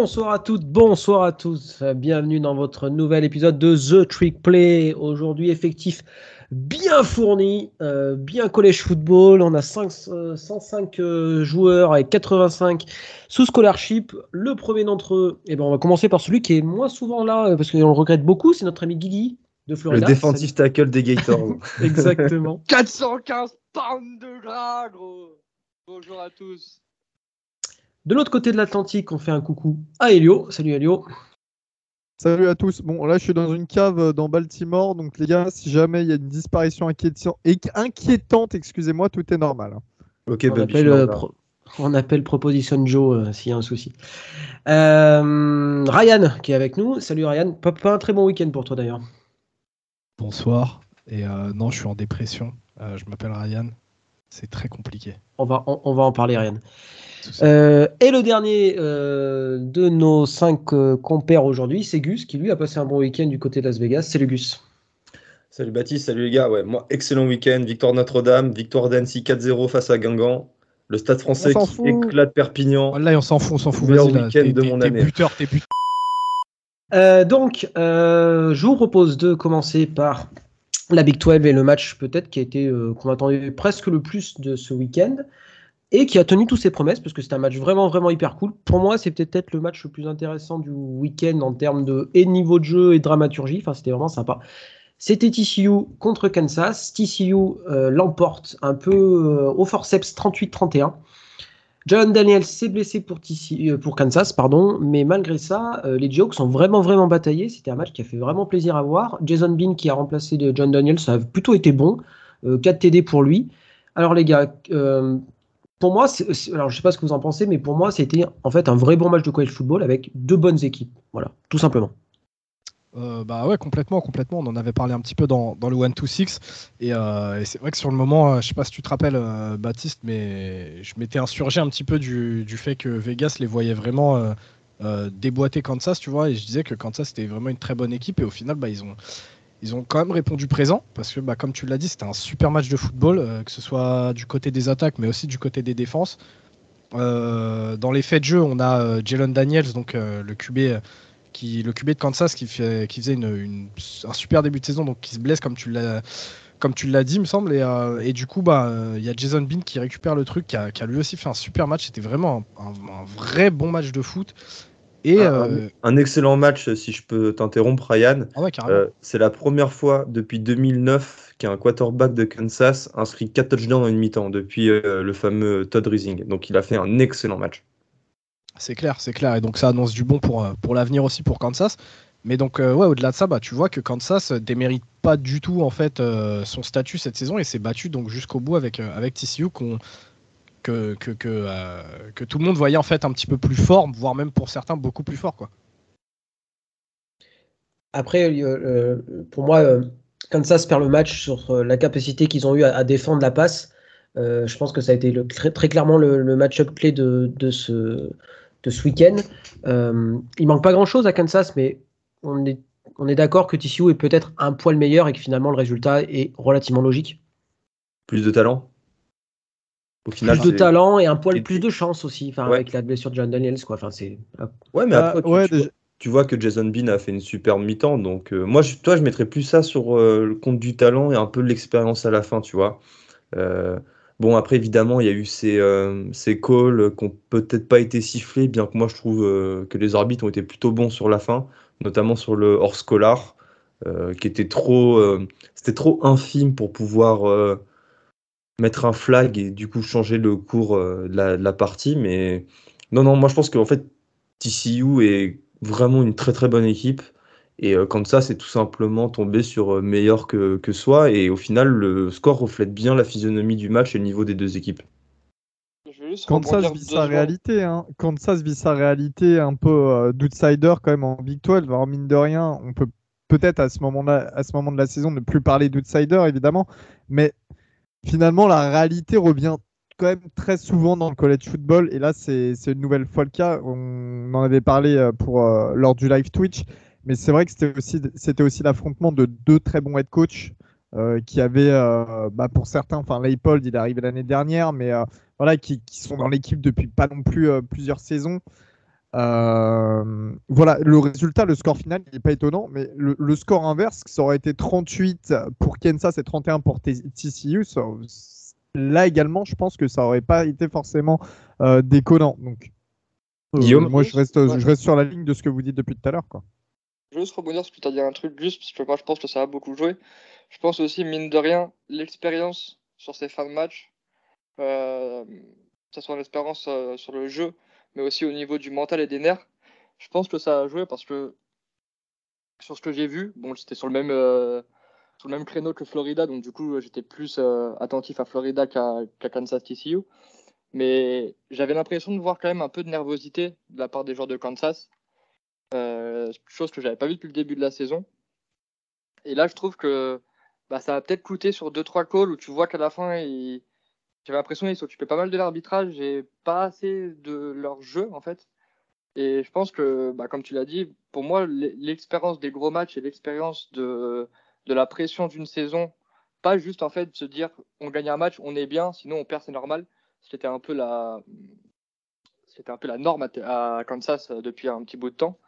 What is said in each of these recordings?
Bonsoir à toutes, bonsoir à tous. Bienvenue dans votre nouvel épisode de The Trick Play. Aujourd'hui, effectif bien fourni, euh, bien collège football. On a 5, 105 euh, euh, joueurs avec 85 sous scholarship. Le premier d'entre eux, eh ben, on va commencer par celui qui est moins souvent là, parce qu'on le regrette beaucoup, c'est notre ami Guigui de Florida. Le défensif tackle des Gators. Exactement. 415 pounds de gras, gros. Bonjour à tous. De l'autre côté de l'Atlantique, on fait un coucou à Elio. Salut Elio. Salut à tous. Bon, là, je suis dans une cave euh, dans Baltimore. Donc, les gars, si jamais il y a une disparition inquiétante, excusez-moi, tout est normal. Ok, on, appelle, euh, on appelle Proposition Joe euh, s'il y a un souci. Ryan qui est avec nous. Salut Ryan. Pas, un très bon week-end pour toi d'ailleurs. Bonsoir. Et non, je suis en dépression. je m'appelle Ryan. C'est très compliqué. On va, on va en parler, Ryan. Euh, et le dernier euh, de nos cinq euh, compères aujourd'hui, c'est Gus, qui lui a passé un bon week-end du côté de Las Vegas. Salut Gus. Salut Baptiste, salut les gars. Ouais, moi, excellent week-end. Victoire Notre-Dame, victoire d'Annecy 4-0 face à Guingamp. Le stade français qui éclate Perpignan. Là, on s'en fout, on s'en fout. Meilleur week-end de mon année. Buteur, t'es donc, je vous propose de commencer par la Big 12 et le match peut-être qui a été qu'on attendait presque le plus de ce week-end et qui a tenu toutes ses promesses parce que c'est un match vraiment vraiment hyper cool. Pour moi, c'est peut-être le match le plus intéressant du week-end en termes de et niveau de jeu et dramaturgie. Enfin, c'était vraiment sympa. C'était TCU contre Kansas. TCU euh, l'emporte un peu euh, au forceps 38-31. John Daniels s'est blessé pour, TCU, euh, pour Kansas, pardon, mais malgré ça, les Jokes ont vraiment vraiment bataillé. C'était un match qui a fait vraiment plaisir à voir. Jason Bean qui a remplacé de John Daniels, ça a plutôt été bon. 4 TD pour lui. Alors les gars, pour moi, alors je sais pas ce que vous en pensez, mais pour moi, c'était en fait un vrai bon match de college football avec deux bonnes équipes. Voilà, tout simplement. Euh, bah ouais, complètement, complètement. On en avait parlé un petit peu dans, le 1-2-6. Euh, et, c'est vrai que sur le moment, euh, je sais pas si tu te rappelles, Baptiste, mais je m'étais insurgé un petit peu du, du, fait que Vegas les voyait vraiment déboîter Kansas, tu vois. Et je disais que Kansas c'était vraiment une très bonne équipe. Et au final, bah, ils ont, ils ont quand même répondu présent parce que, bah, comme tu l'as dit, c'était un super match de football, euh, que ce soit du côté des attaques, mais aussi du côté des défenses. Euh, dans les faits de jeu, on a euh, Jalen Daniels, donc le QB qui, le QB de Kansas, qui, faisait un super début de saison, donc qui se blesse comme tu l'as comme tu l'as dit, me semble. Et, du coup, bah, il y a Jason Bean qui récupère le truc, qui a, lui aussi fait un super match. C'était vraiment un, vrai bon match de foot. Et euh, un, excellent match, si je peux t'interrompre, Ryan. Ah euh, c'est la première fois depuis 2009 qu'un quarterback de Kansas inscrit 4 touchdowns en une mi-temps depuis euh, le fameux Todd Rising. Donc il a fait un excellent match. C'est clair, c'est clair. Et donc ça annonce du bon pour, pour l'avenir aussi pour Kansas. Mais donc, ouais, au-delà de ça, bah, tu vois que Kansas démérite pas du tout en fait son statut cette saison et s'est battu donc jusqu'au bout avec, avec TCU qu'on que, que, que, euh, que, tout le monde voyait en fait un petit peu plus fort, voire même pour certains beaucoup plus fort. Quoi. Après, euh, euh, pour moi, Kansas perd le match sur la capacité qu'ils ont eu à, défendre la passe. je pense que ça a été le, très, très, clairement le, match-up clé de, de, ce, de ce week-end. il manque pas grand-chose à Kansas, mais on est, on est d'accord que TCU est peut-être un poil meilleur et que finalement le résultat est relativement logique. Plus de talent? Plus de talent et un poil plus de chance aussi, avec la blessure de John Daniels. Quoi. Enfin, c'est... Ouais, mais après, tu, vois, que Jason Bean a fait une superbe mi-temps. Donc, euh, moi, je, toi, je mettrais plus ça sur euh, le compte du talent et un peu de l'expérience à la fin, tu vois. Euh, bon, après, évidemment, il y a eu ces, ces calls qui n'ont peut-être pas été sifflés, bien que moi, je trouve que les arbitres ont été plutôt bons sur la fin, notamment sur le hors-scolar, qui était trop, c'était trop infime pour pouvoir mettre un flag et du coup changer le cours euh, de, la, partie. Mais non, non, moi je pense qu'en fait, TCU est vraiment une très très bonne équipe. Et euh, comme ça, c'est tout simplement tombé sur euh, meilleur que, que soi. Et au final, le score reflète bien la physionomie du match et le niveau des deux équipes. Kansas vit sa réalité, hein. Kansas vit sa réalité un peu d'outsider quand même en Big 12. Alors mine de rien, on peut peut-être à ce moment-là, à ce moment de la saison, ne plus parler d'outsider évidemment, mais finalement, la réalité revient quand même très souvent dans le college football. Et là, c'est une nouvelle fois le cas. On en avait parlé euh, pour, euh, lors du live Twitch. Mais c'est vrai que c'était aussi, l'affrontement de deux très bons head coach euh, qui avaient, bah, pour certains, enfin, Leipold, il est arrivé l'année dernière, mais voilà, qui, qui, sont dans l'équipe depuis pas non plus plusieurs saisons. Euh, voilà, le résultat, le score final, il n'est pas étonnant, mais le, score inverse, ça aurait été 38 pour Kansas et 31 pour TCU. là également, je pense que ça aurait pas été forcément euh, déconnant. Donc, euh, moi, je reste, je reste sur la ligne de ce que vous dites depuis tout à l'heure. Je veux juste rebondir parce que tu as dit un truc juste, parce que moi, je pense que ça a beaucoup joué. Je pense aussi, mine de rien, l'expérience sur ces fins de match, que ce soit l'expérience sur le jeu, mais aussi au niveau du mental et des nerfs. Je pense que ça a joué parce que sur ce que j'ai vu, bon, j'étais sur le même euh, sur le même créneau que Florida, donc du coup j'étais plus euh, attentif à Florida qu'à Kansas TCU. Mais j'avais l'impression de voir quand même un peu de nervosité de la part des joueurs de Kansas, euh, chose que j'avais pas vu depuis le début de la saison. Et là, je trouve que bah, ça a peut-être coûté sur 2-3 calls où tu vois qu'à la fin, ils, j'avais l'impression qu'ils s'occupaient pas mal de l'arbitrage et pas assez de leur jeu en fait. Et je pense que, bah, comme tu l'as dit, pour moi, l'expérience des gros matchs et l'expérience de, de la pression d'une saison, pas juste en fait se dire on gagne un match, on est bien, sinon on perd, c'est normal. C'était un peu la, c'était un peu la norme à, Kansas euh, depuis un petit bout de temps.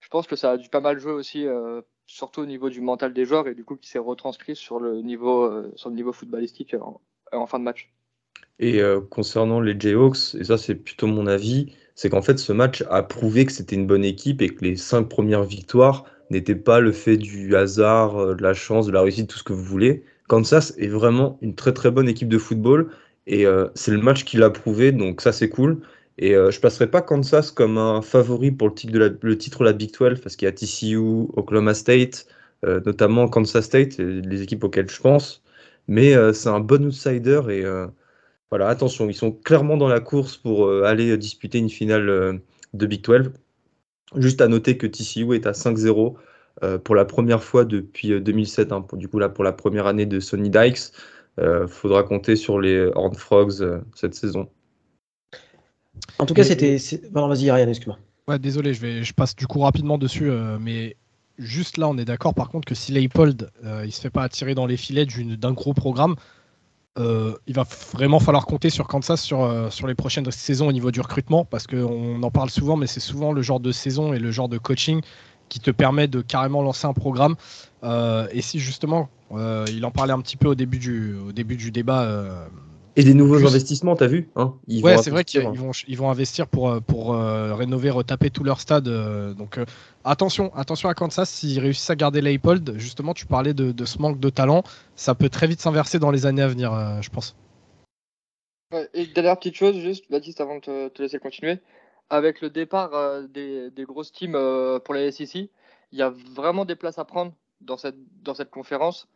Je pense que ça a dû pas mal jouer aussi, euh, surtout au niveau du mental des joueurs et du coup qui s'est retranscrit sur le niveau, euh, sur le niveau footballistique en fin de match. Et euh, concernant les Jayhawks, et ça c'est plutôt mon avis, c'est qu'en fait ce match a prouvé que c'était une bonne équipe et que les cinq premières victoires n'étaient pas le fait du hasard, euh, de la chance, de la réussite, tout ce que vous voulez. Kansas est vraiment une très très bonne équipe de football et euh, c'est le match qui l'a prouvé, donc ça c'est cool. Et je placerai pas Kansas comme un favori pour le titre de la Big 12 parce qu'il y a TCU, Oklahoma State, notamment Kansas State, les équipes auxquelles je pense. Mais c'est un bon outsider et voilà, attention, ils sont clairement dans la course pour euh, aller disputer une finale euh, de Big 12. Juste à noter que TCU est à 5-0 euh, pour la première fois depuis 2007, hein, pour, du coup là pour la première année de Sonny Dykes. Il faudra compter sur les Horned Frogs cette saison. En tout cas, c'était. vas-y, Ryan, excuse-moi. Ouais, désolé, je, vais, je passe du coup rapidement dessus, mais juste là, on est d'accord par contre que si Leipold il se fait pas attirer dans les filets d'un gros programme, euh, il va vraiment falloir compter sur Kansas sur, euh, sur les prochaines saisons au niveau du recrutement, parce qu'on en parle souvent, mais c'est souvent le genre de saison et le genre de coaching qui te permet de carrément lancer un programme. Euh, et si justement, il en parlait un petit peu au début du débat et des nouveaux investissements, t'as vu hein Ouais, c'est vrai qu'ils vont, ils vont investir pour, euh, pour euh, rénover, retaper tout leur stade. Euh, donc attention, attention à Kansas, s'ils réussissent à garder Leipold, justement, tu parlais de, ce manque de talent, ça peut très vite s'inverser dans les années à venir, je pense. et dernière petite chose, juste, Baptiste, avant de te, laisser continuer, avec le départ des, des, grosses teams pour la SEC, il y a vraiment des places à prendre dans cette, dans cette conférence.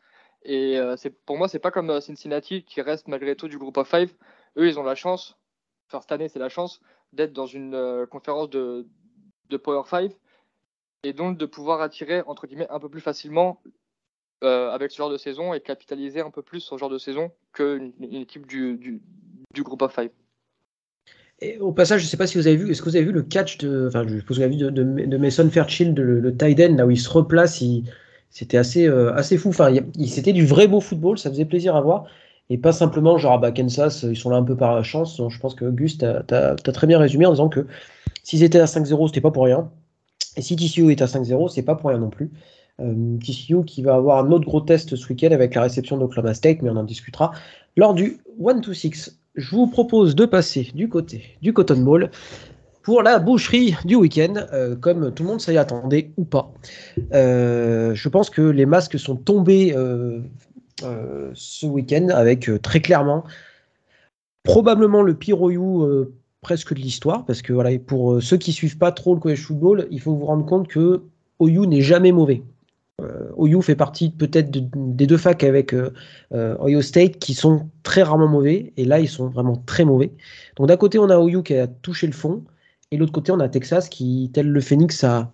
Et euh, pour moi, c'est pas comme euh, Cincinnati qui reste malgré tout du groupe of five. Eux, ils ont la chance, enfin cette année, c'est la chance d'être dans une euh, conférence de, Power 5 et donc de pouvoir attirer entre guillemets un peu plus facilement avec ce genre de saison et capitaliser un peu plus sur ce genre de saison qu'une une équipe du, du, groupe of five. Et au passage, je ne sais pas si vous avez vu, est-ce que vous avez vu le catch de, je que vous de, Mason Fairchild, le, le tight end, là où il se replace, c'était assez, euh, fou. C'était du vrai beau football, ça faisait plaisir à voir. Et pas simplement genre, ah bah, Kansas, ils sont là un peu par chance. Je pense que Gus, tu très bien résumé en disant que s'ils étaient à 5-0, c'était pas pour rien. Et si TCU est à 5-0, c'est pas pour rien non plus. Euh, TCU qui va avoir un autre gros test ce week-end avec la réception d'Oklahoma State, mais on en discutera lors du 1-2-6. Je vous propose de passer du côté du Cotton Bowl pour la boucherie du week-end, euh, comme tout le monde s'y attendait ou pas. Euh, je pense que les masques sont tombés euh, ce week-end avec très clairement probablement le pire OU presque de l'histoire, parce que voilà, pour ceux qui suivent pas trop le college football, il faut vous rendre compte que OU n'est jamais mauvais. OU fait partie peut-être des deux facs avec Ohio State qui sont très rarement mauvais, et là ils sont vraiment très mauvais. Donc d'un côté on a OU qui a touché le fond, et l'autre côté, on a Texas qui, tel le Phoenix, a,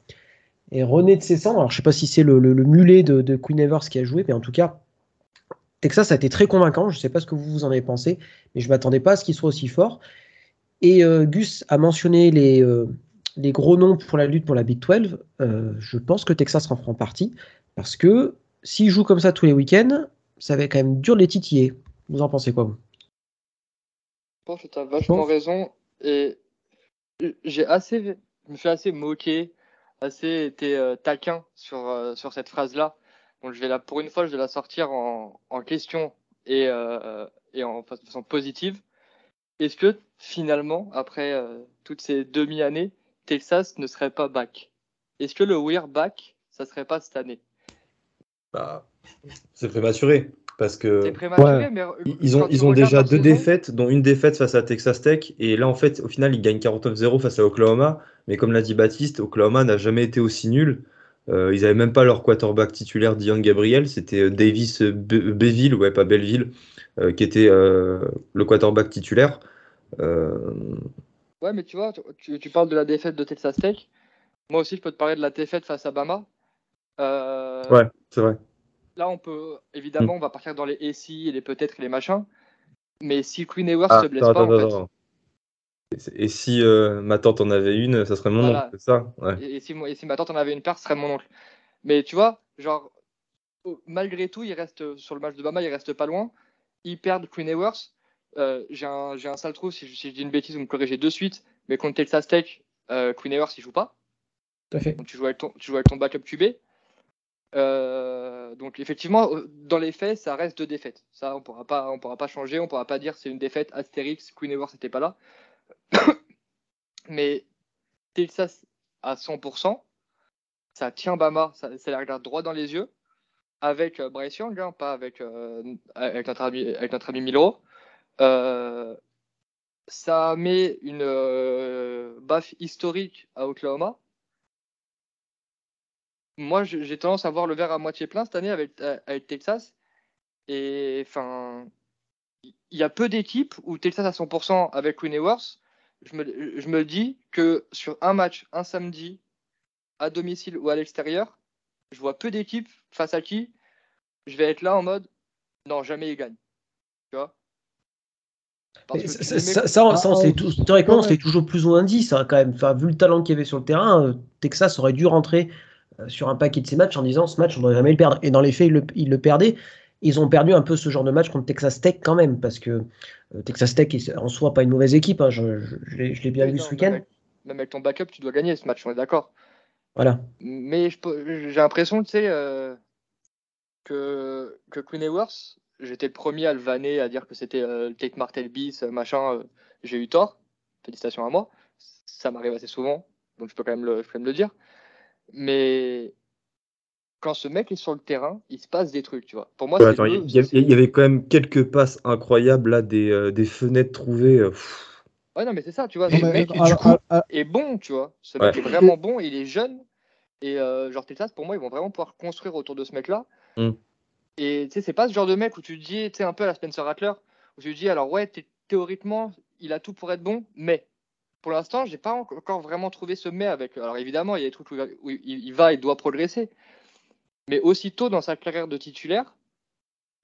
est rené de ses cendres. Alors, je ne sais pas si c'est le, mulet de, Queen Evers qui a joué, mais en tout cas, Texas a été très convaincant. Je ne sais pas ce que vous, vous en avez pensé, mais je ne m'attendais pas à ce qu'il soit aussi fort. Et euh, Gus a mentionné les, euh, les, gros noms pour la lutte pour la Big 12. Euh, je pense que Texas en prend partie, parce que s'il joue comme ça tous les week-ends, ça va être quand même dur de les titiller. Vous en pensez quoi, vous? Je pense que tu as vachement raison. Et j'ai assez je me suis assez moqué, assez été euh, taquin sur, euh, sur cette phrase-là. Donc je vais la, pour une fois, je vais la sortir en, en question et, euh, et en de façon positive. Est-ce que finalement, après toutes ces demi-années, Texas ne serait pas back? Est-ce que le We're back, ça serait pas cette année? Bah, C'est prématuré. Parce que ils ont, ils ont déjà deux défaites, dont une défaite face à Texas Tech. Et là, en fait, au final, ils gagnent 49-0 face à Oklahoma. Mais comme l'a dit Baptiste, Oklahoma n'a jamais été aussi nul. Euh, ils n'avaient même pas leur quarterback titulaire, Dion Gabriel. C'était euh, Davis Beville, ouais, pas Belleville, euh, qui était le quarterback titulaire. Ouais, mais tu vois, tu, tu, parles de la défaite de Texas Tech. Moi aussi, je peux te parler de la défaite face à Bama. Ouais, c'est vrai là, on peut, évidemment, mm. on va partir dans les SI et les peut-être et les machins. Mais si Queen Ewers ah, se blesse pas, en fait. Et si euh, ma tante en avait une, ça serait mon oncle, c'est ça? Et, si, et, si, ma tante en avait une paire, ce serait mon oncle. Mais tu vois, genre, malgré tout, il reste sur le match de Bama, il reste pas loin. Ils perdent Queen Ewers. Euh, j'ai un, un, sale trou, si je, dis une bêtise, vous me corrigez de suite. Mais contre Texas Tech, euh, Queen Ewers, il joue pas. Tout à fait. Donc tu joues avec ton, tu joues avec ton backup QB. Euh, donc effectivement, euh, dans les faits, ça reste deux défaites. Ça, on pourra pas, on pourra pas changer, on pourra pas dire c'est une défaite. Astérix, Queen Ever, c'était pas là. Mais Texas à 100%, ça tient Bama, ça, ça, la regarde droit dans les yeux, avec euh, Bryce Young, hein, pas avec, avec, notre ami, avec notre ami Milo. ça met une baffe historique à Oklahoma moi, j'ai tendance à voir le verre à moitié plein cette année avec, euh, avec Texas. Et enfin, il y a peu d'équipes où Texas à 100% avec Queen Je me, je me dis que sur un match, un samedi, à domicile ou à l'extérieur, je vois peu d'équipes face à qui je vais être là en mode non, jamais ils gagnent. Tu vois? Ça, ça, ça, on s'est théoriquement, on toujours plus ou moins dit. Ça, quand même. Enfin, vu le talent qu'il y avait sur le terrain, euh, Texas aurait dû rentrer sur un paquet de ces matchs en disant ce match, on ne devrait jamais le perdre. Et dans les faits, ils le, perdaient. Ils ont perdu un peu ce genre de match contre Texas Tech quand même, parce que euh, Texas Tech en soi pas une mauvaise équipe. Hein. je, je, l'ai bien vu ce week-end. Même avec ton backup, tu dois gagner ce match, on est d'accord. Voilà. Mais j'ai l'impression, tu sais, euh, que, que Queen Ewers, j'étais le premier à le vanner, à dire que c'était le Kate Martel bis, machin. j'ai eu tort. Félicitations à moi. Ça m'arrive assez souvent, donc je peux quand même le, je peux quand même le dire. Mais quand ce mec est sur le terrain, il se passe des trucs, tu vois. Pour moi, il, y avait quand même quelques passes incroyables là, des, euh, des fenêtres trouvées. Euh, ouais, non, mais c'est ça, tu vois. Ce mec, du coup, est bon, tu vois. Ce mec est vraiment bon, il est jeune. Et euh, genre, Texas, pour moi, ils vont vraiment pouvoir construire autour de ce mec-là. Mm. Et tu sais, c'est pas ce genre de mec où tu te dis, tu sais, un peu à la Spencer Rattler, où tu te dis, alors ouais, théoriquement, il a tout pour être bon, mais pour l'instant, j'ai pas encore vraiment trouvé ce mais avec. Alors évidemment, il y a des trucs où il va et doit progresser. Mais aussitôt dans sa carrière de titulaire,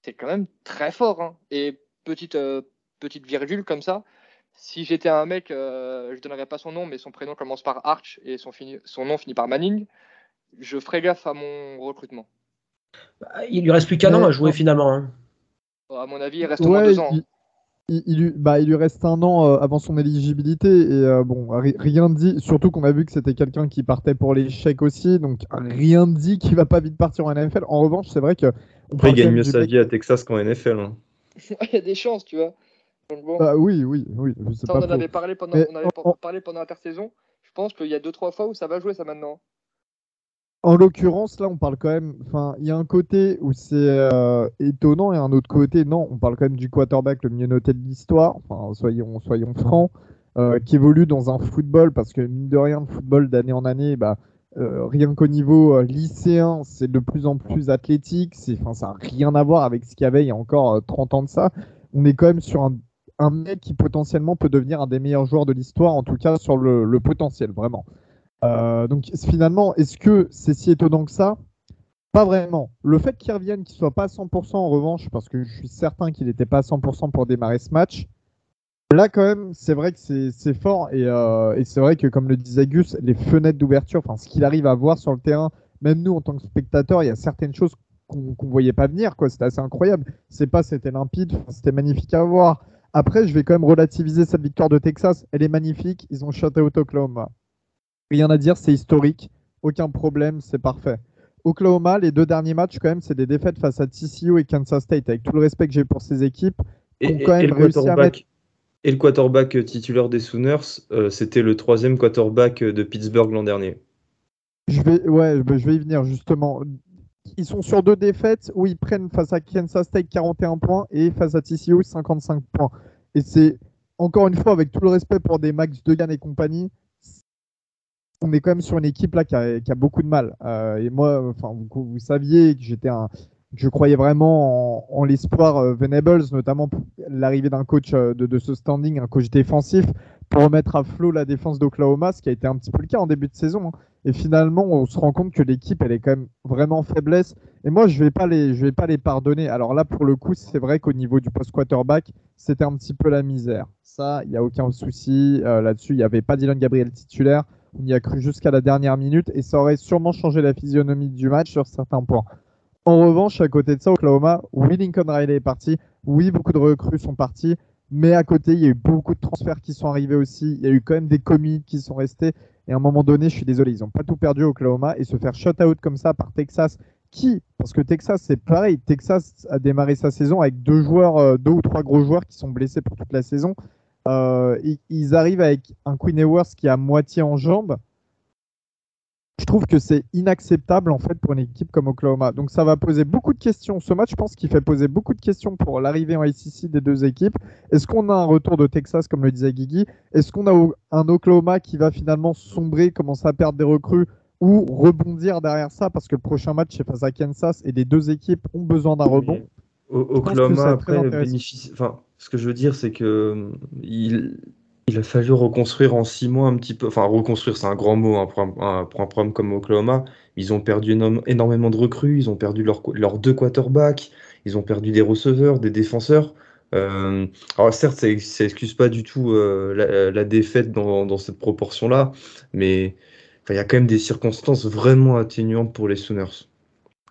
c'est quand même très fort. Hein. Et petite, euh, petite virgule comme ça, si j'étais un mec, euh, je donnerais pas son nom, mais son prénom commence par Arch et son, son nom finit par Manning, je ferais gaffe à mon recrutement. Bah, il lui reste plus qu'un an à jouer finalement. Hein. À mon avis, il reste au moins deux ans il, bah, il, lui reste un an euh, avant son éligibilité et euh, bon, rien dit. Surtout qu'on a vu que c'était quelqu'un qui partait pour l'échec aussi, donc rien dit qu'il va pas vite partir en NFL. En revanche, c'est vrai que. Après, il gagne mieux sa vie à Texas qu'en NFL. Hein. il y a des chances, tu vois. Bah, oui, oui, oui. on en avait parlé pendant, on avait parlé pendant l'intersaison. Je pense qu'il y a deux trois fois où ça va jouer ça maintenant. En l'occurrence, là, on parle quand même. Enfin, il y a un côté où c'est euh, étonnant et un autre côté, non, on parle quand même du quarterback le mieux noté de l'histoire. Enfin, soyons, soyons francs, euh, qui évolue dans un football parce que mine de rien, le football d'année en année, bah, euh, rien qu'au niveau lycéen, c'est de plus en plus athlétique. C'est, enfin, ça n'a rien à voir avec ce qu'il y avait il y a encore 30 ans de ça. On est quand même sur un, un, mec qui potentiellement peut devenir un des meilleurs joueurs de l'histoire, en tout cas sur le potentiel, vraiment. Euh, donc finalement, est-ce que c'est si étonnant que ça? Pas vraiment. Le fait qu'il revienne, qu'il soit pas à 100% en revanche, parce que je suis certain qu'il n'était pas à 100% pour démarrer ce match. Là, quand même, c'est vrai que c'est fort euh, et, c'est vrai que, comme le disait Gus, les fenêtres d'ouverture, enfin, ce qu'il arrive à voir sur le terrain, même nous en tant que spectateurs, il y a certaines choses qu'on ne voyait pas venir. C'était assez incroyable. C'est pas c'était limpide, c'était magnifique à voir. Après, je vais quand même relativiser cette victoire de Texas. Elle est magnifique. Ils ont shut out Oklahoma Rien à dire, c'est historique. Aucun problème, c'est parfait. Oklahoma, les deux derniers matchs, quand même, c'est des défaites face à TCU et Kansas State. Avec tout le respect que j'ai pour ces équipes, et, quand même et le quarterback titulaire des Sooners, euh, c'était le troisième quarterback de Pittsburgh l'an dernier. Je vais, ouais, je vais y venir justement. Ils sont sur deux défaites où ils prennent face à Kansas State 41 points et face à TCU 55 points. Et c'est encore une fois avec tout le respect pour des Max Degan et compagnie, on est quand même sur une équipe là qui a, beaucoup de mal. Euh, et moi, enfin, vous, saviez que j'étais un, je croyais vraiment en, l'espoir euh, Venables, notamment l'arrivée d'un coach euh, de, ce standing, un coach défensif, pour remettre à flot la défense d'Oklahoma, ce qui a été un petit peu le cas en début de saison. Hein. Et finalement, on se rend compte que l'équipe, elle est quand même vraiment faiblesse. Et moi, je vais pas les, je vais pas les pardonner. Alors là, pour le coup, c'est vrai qu'au niveau du post quarterback, c'était un petit peu la misère. Ça, il n'y a aucun souci là-dessus. Il n'y avait pas Dylan Gabriel titulaire. On y a cru jusqu'à la dernière minute et ça aurait sûrement changé la physionomie du match sur certains points. En revanche, à côté de ça, Oklahoma, oui, Lincoln Riley est parti, oui, beaucoup de recrues sont partis, mais à côté, il y a eu beaucoup de transferts qui sont arrivés aussi. Il y a eu quand même des commits qui sont restés. Et à un moment donné, je suis désolé, ils n'ont pas tout perdu Oklahoma et se faire shut out comme ça par Texas, qui, parce que Texas, c'est pareil, Texas a démarré sa saison avec deux joueurs, euh, deux ou trois gros joueurs qui sont blessés pour toute la saison. Euh, ils, arrivent avec un Queen Ewers qui est à moitié en jambes. Je trouve que c'est inacceptable en fait pour une équipe comme Oklahoma. Donc ça va poser beaucoup de questions. Ce match, je pense qu'il fait poser beaucoup de questions pour l'arrivée en ICC des deux équipes. Est-ce qu'on a un retour de Texas, comme le disait Guigui? Est-ce qu'on a un Oklahoma qui va finalement sombrer, commencer à perdre des recrues ou rebondir derrière ça? Parce que le prochain match c'est face à Kansas et les deux équipes ont besoin d'un rebond. Oklahoma après bénéficie. Enfin, ce que je veux dire, c'est que il, a fallu reconstruire en six mois un petit peu. Enfin, reconstruire, c'est un grand mot hein, pour, un, pour, programme comme Oklahoma. Ils ont perdu énormément de recrues, ils ont perdu leurs deux quarterbacks, ils ont perdu des receveurs, des défenseurs. Euh, alors certes, ça, n'excuse pas du tout euh, la, défaite dans cette proportion-là, mais il y a quand même des circonstances vraiment atténuantes pour les Sooners.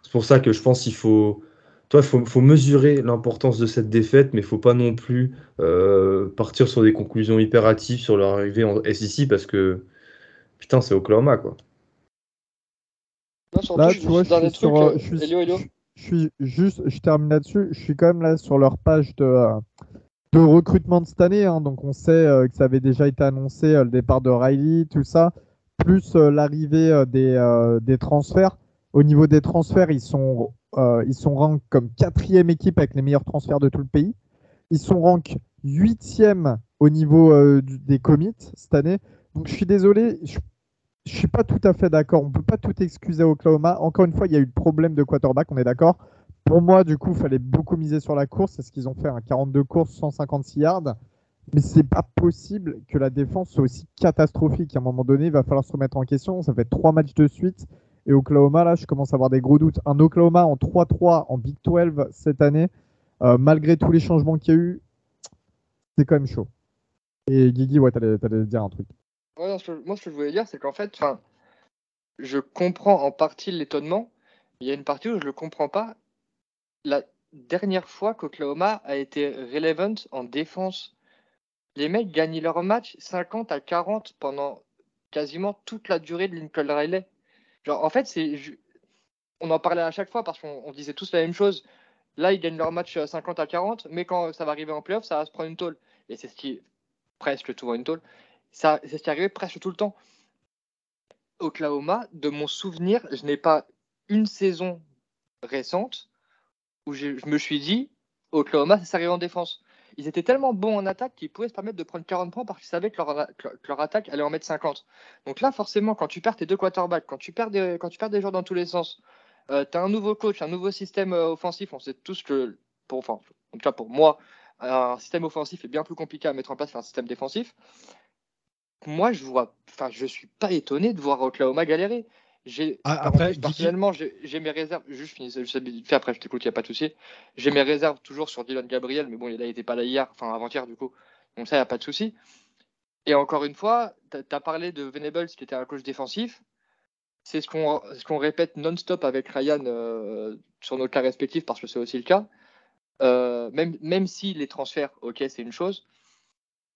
C'est pour ça que je pense qu'il faut il faut, mesurer l'importance de cette défaite, mais il ne faut pas non plus euh, partir sur des conclusions hyper hâtives sur leur arrivée en SEC parce que putain, c'est Oklahoma quoi. là, tu vois, je suis, sur, euh, je, suis, juste, je termine là-dessus. Je suis quand même là sur leur page de, euh, de recrutement de cette année. Hein. donc, on sait que ça avait déjà été annoncé le départ de Riley, tout ça, plus l'arrivée des, des transferts. Au niveau des transferts, ils sont euh, ils sont rank comme quatrième équipe avec les meilleurs transferts de tout le pays. Ils sont rank huitième au niveau euh, des commits cette année. Je suis désolé, je, ne suis pas tout à fait d'accord. On peut pas tout excuser Oklahoma. Encore une fois, il y a eu le problème de quarterback, on est d'accord. Pour moi, du coup, il fallait beaucoup miser sur la course. C'est ce qu'ils ont fait. 42 hein. courses, 156 yards. Mais c'est pas possible que la défense soit aussi catastrophique. À un moment donné, il va falloir se remettre en question. Ça fait trois matchs de suite. Et Oklahoma, là, je commence à avoir des gros doutes. Un Oklahoma en 3-3 en Big 12 cette année, euh, malgré tous les changements qu'il y a eu, c'est quand même chaud. Et Guigui, ouais, t'allais, allais dire un truc. moi, ce que je voulais dire, c'est qu'en fait, je comprends en partie l'étonnement. Il y a une partie où je ne le comprends pas. La dernière fois qu'Oklahoma a été relevant en défense, les mecs gagnaient leur match 50 à 40 pendant quasiment toute la durée de Lincoln Riley. En fait. On en parlait à chaque fois parce qu'on disait tous la même chose. Là, ils gagnent leur match 50 euh, à 40, mais quand ça va arriver en playoff, ça va se prendre une tôle. Et c'est ce qui. Presque une tôle. Arrive presque tout le temps. Oklahoma, de mon souvenir, je n'ai pas une saison récente où je, je me suis dit Oklahoma, ça s'arrive en défense ils étaient tellement bons en attaque qu'ils pouvaient se permettre de prendre 40 points parce qu'ils savaient que leur, attaque allait en mettre 50. Donc là, forcément, quand tu perds tes deux quarterbacks, quand tu perds des, joueurs dans tous les sens, euh, tu as un nouveau coach, un nouveau système euh, offensif. On sait tous que, pour, enfin, pour moi, un système offensif est bien plus compliqué à mettre en place qu'un système défensif. Moi, je vois, enfin, suis pas étonné de voir Oklahoma galérer. J'ai, ah, après, personnellement, j'ai mes réserves. Juste finis, je sais, après, je t'écoute, il n'y a pas de souci. J'ai mes réserves toujours sur Dylan Gabriel, mais bon, il n'était pas là hier, enfin avant-hier, du coup. Donc ça, il n'y a pas de souci. Et encore une fois, tu as parlé de Venables qui était un coach défensif. C'est ce qu'on ce qu'on répète non-stop avec Ryan euh, sur nos cas respectifs, parce que c'est aussi le cas. Euh, même, même si les transferts, ok, c'est une chose.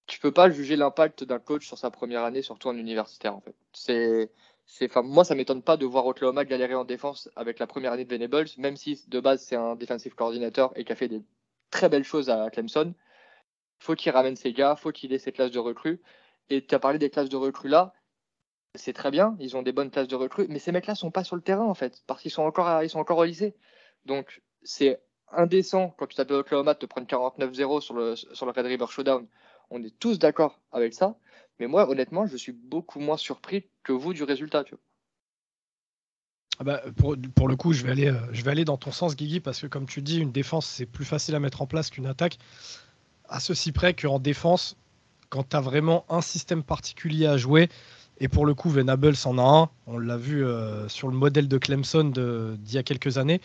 tu peux pas juger l'impact d'un coach sur sa première année, surtout en universitaire en fait. C'est Moi, ça m'étonne pas de voir Oklahoma galérer en défense avec la première année de Venables, même si de base c'est un defensive coordinateur et qui a fait des très belles choses à Clemson. Faut qu'il ramène ses gars, faut qu'il ait ses classes de recrues. Et tu as parlé des classes de recrues là, c'est très bien, ils ont des bonnes classes de recrues, mais ces mecs-là sont pas sur le terrain en fait, parce qu'ils sont encore, ils sont encore au lycée. Donc c'est indécent quand tu t'appelles Oklahoma de prendre 49-0 sur le, sur le Red River Showdown. On est tous d'accord avec ça. Mais moi, honnêtement, je suis beaucoup moins surpris que vous du résultat. Tu vois. Ah bah, pour, le coup, je vais, aller, euh, je vais aller dans ton sens, Guigui, parce que comme tu dis, une défense, c'est plus facile à mettre en place qu'une attaque. À ceci près qu'en défense, quand tu as vraiment un système particulier à jouer, et pour le coup, Venables en a un, on l'a vu euh, sur le modèle de Clemson d'il y a quelques années,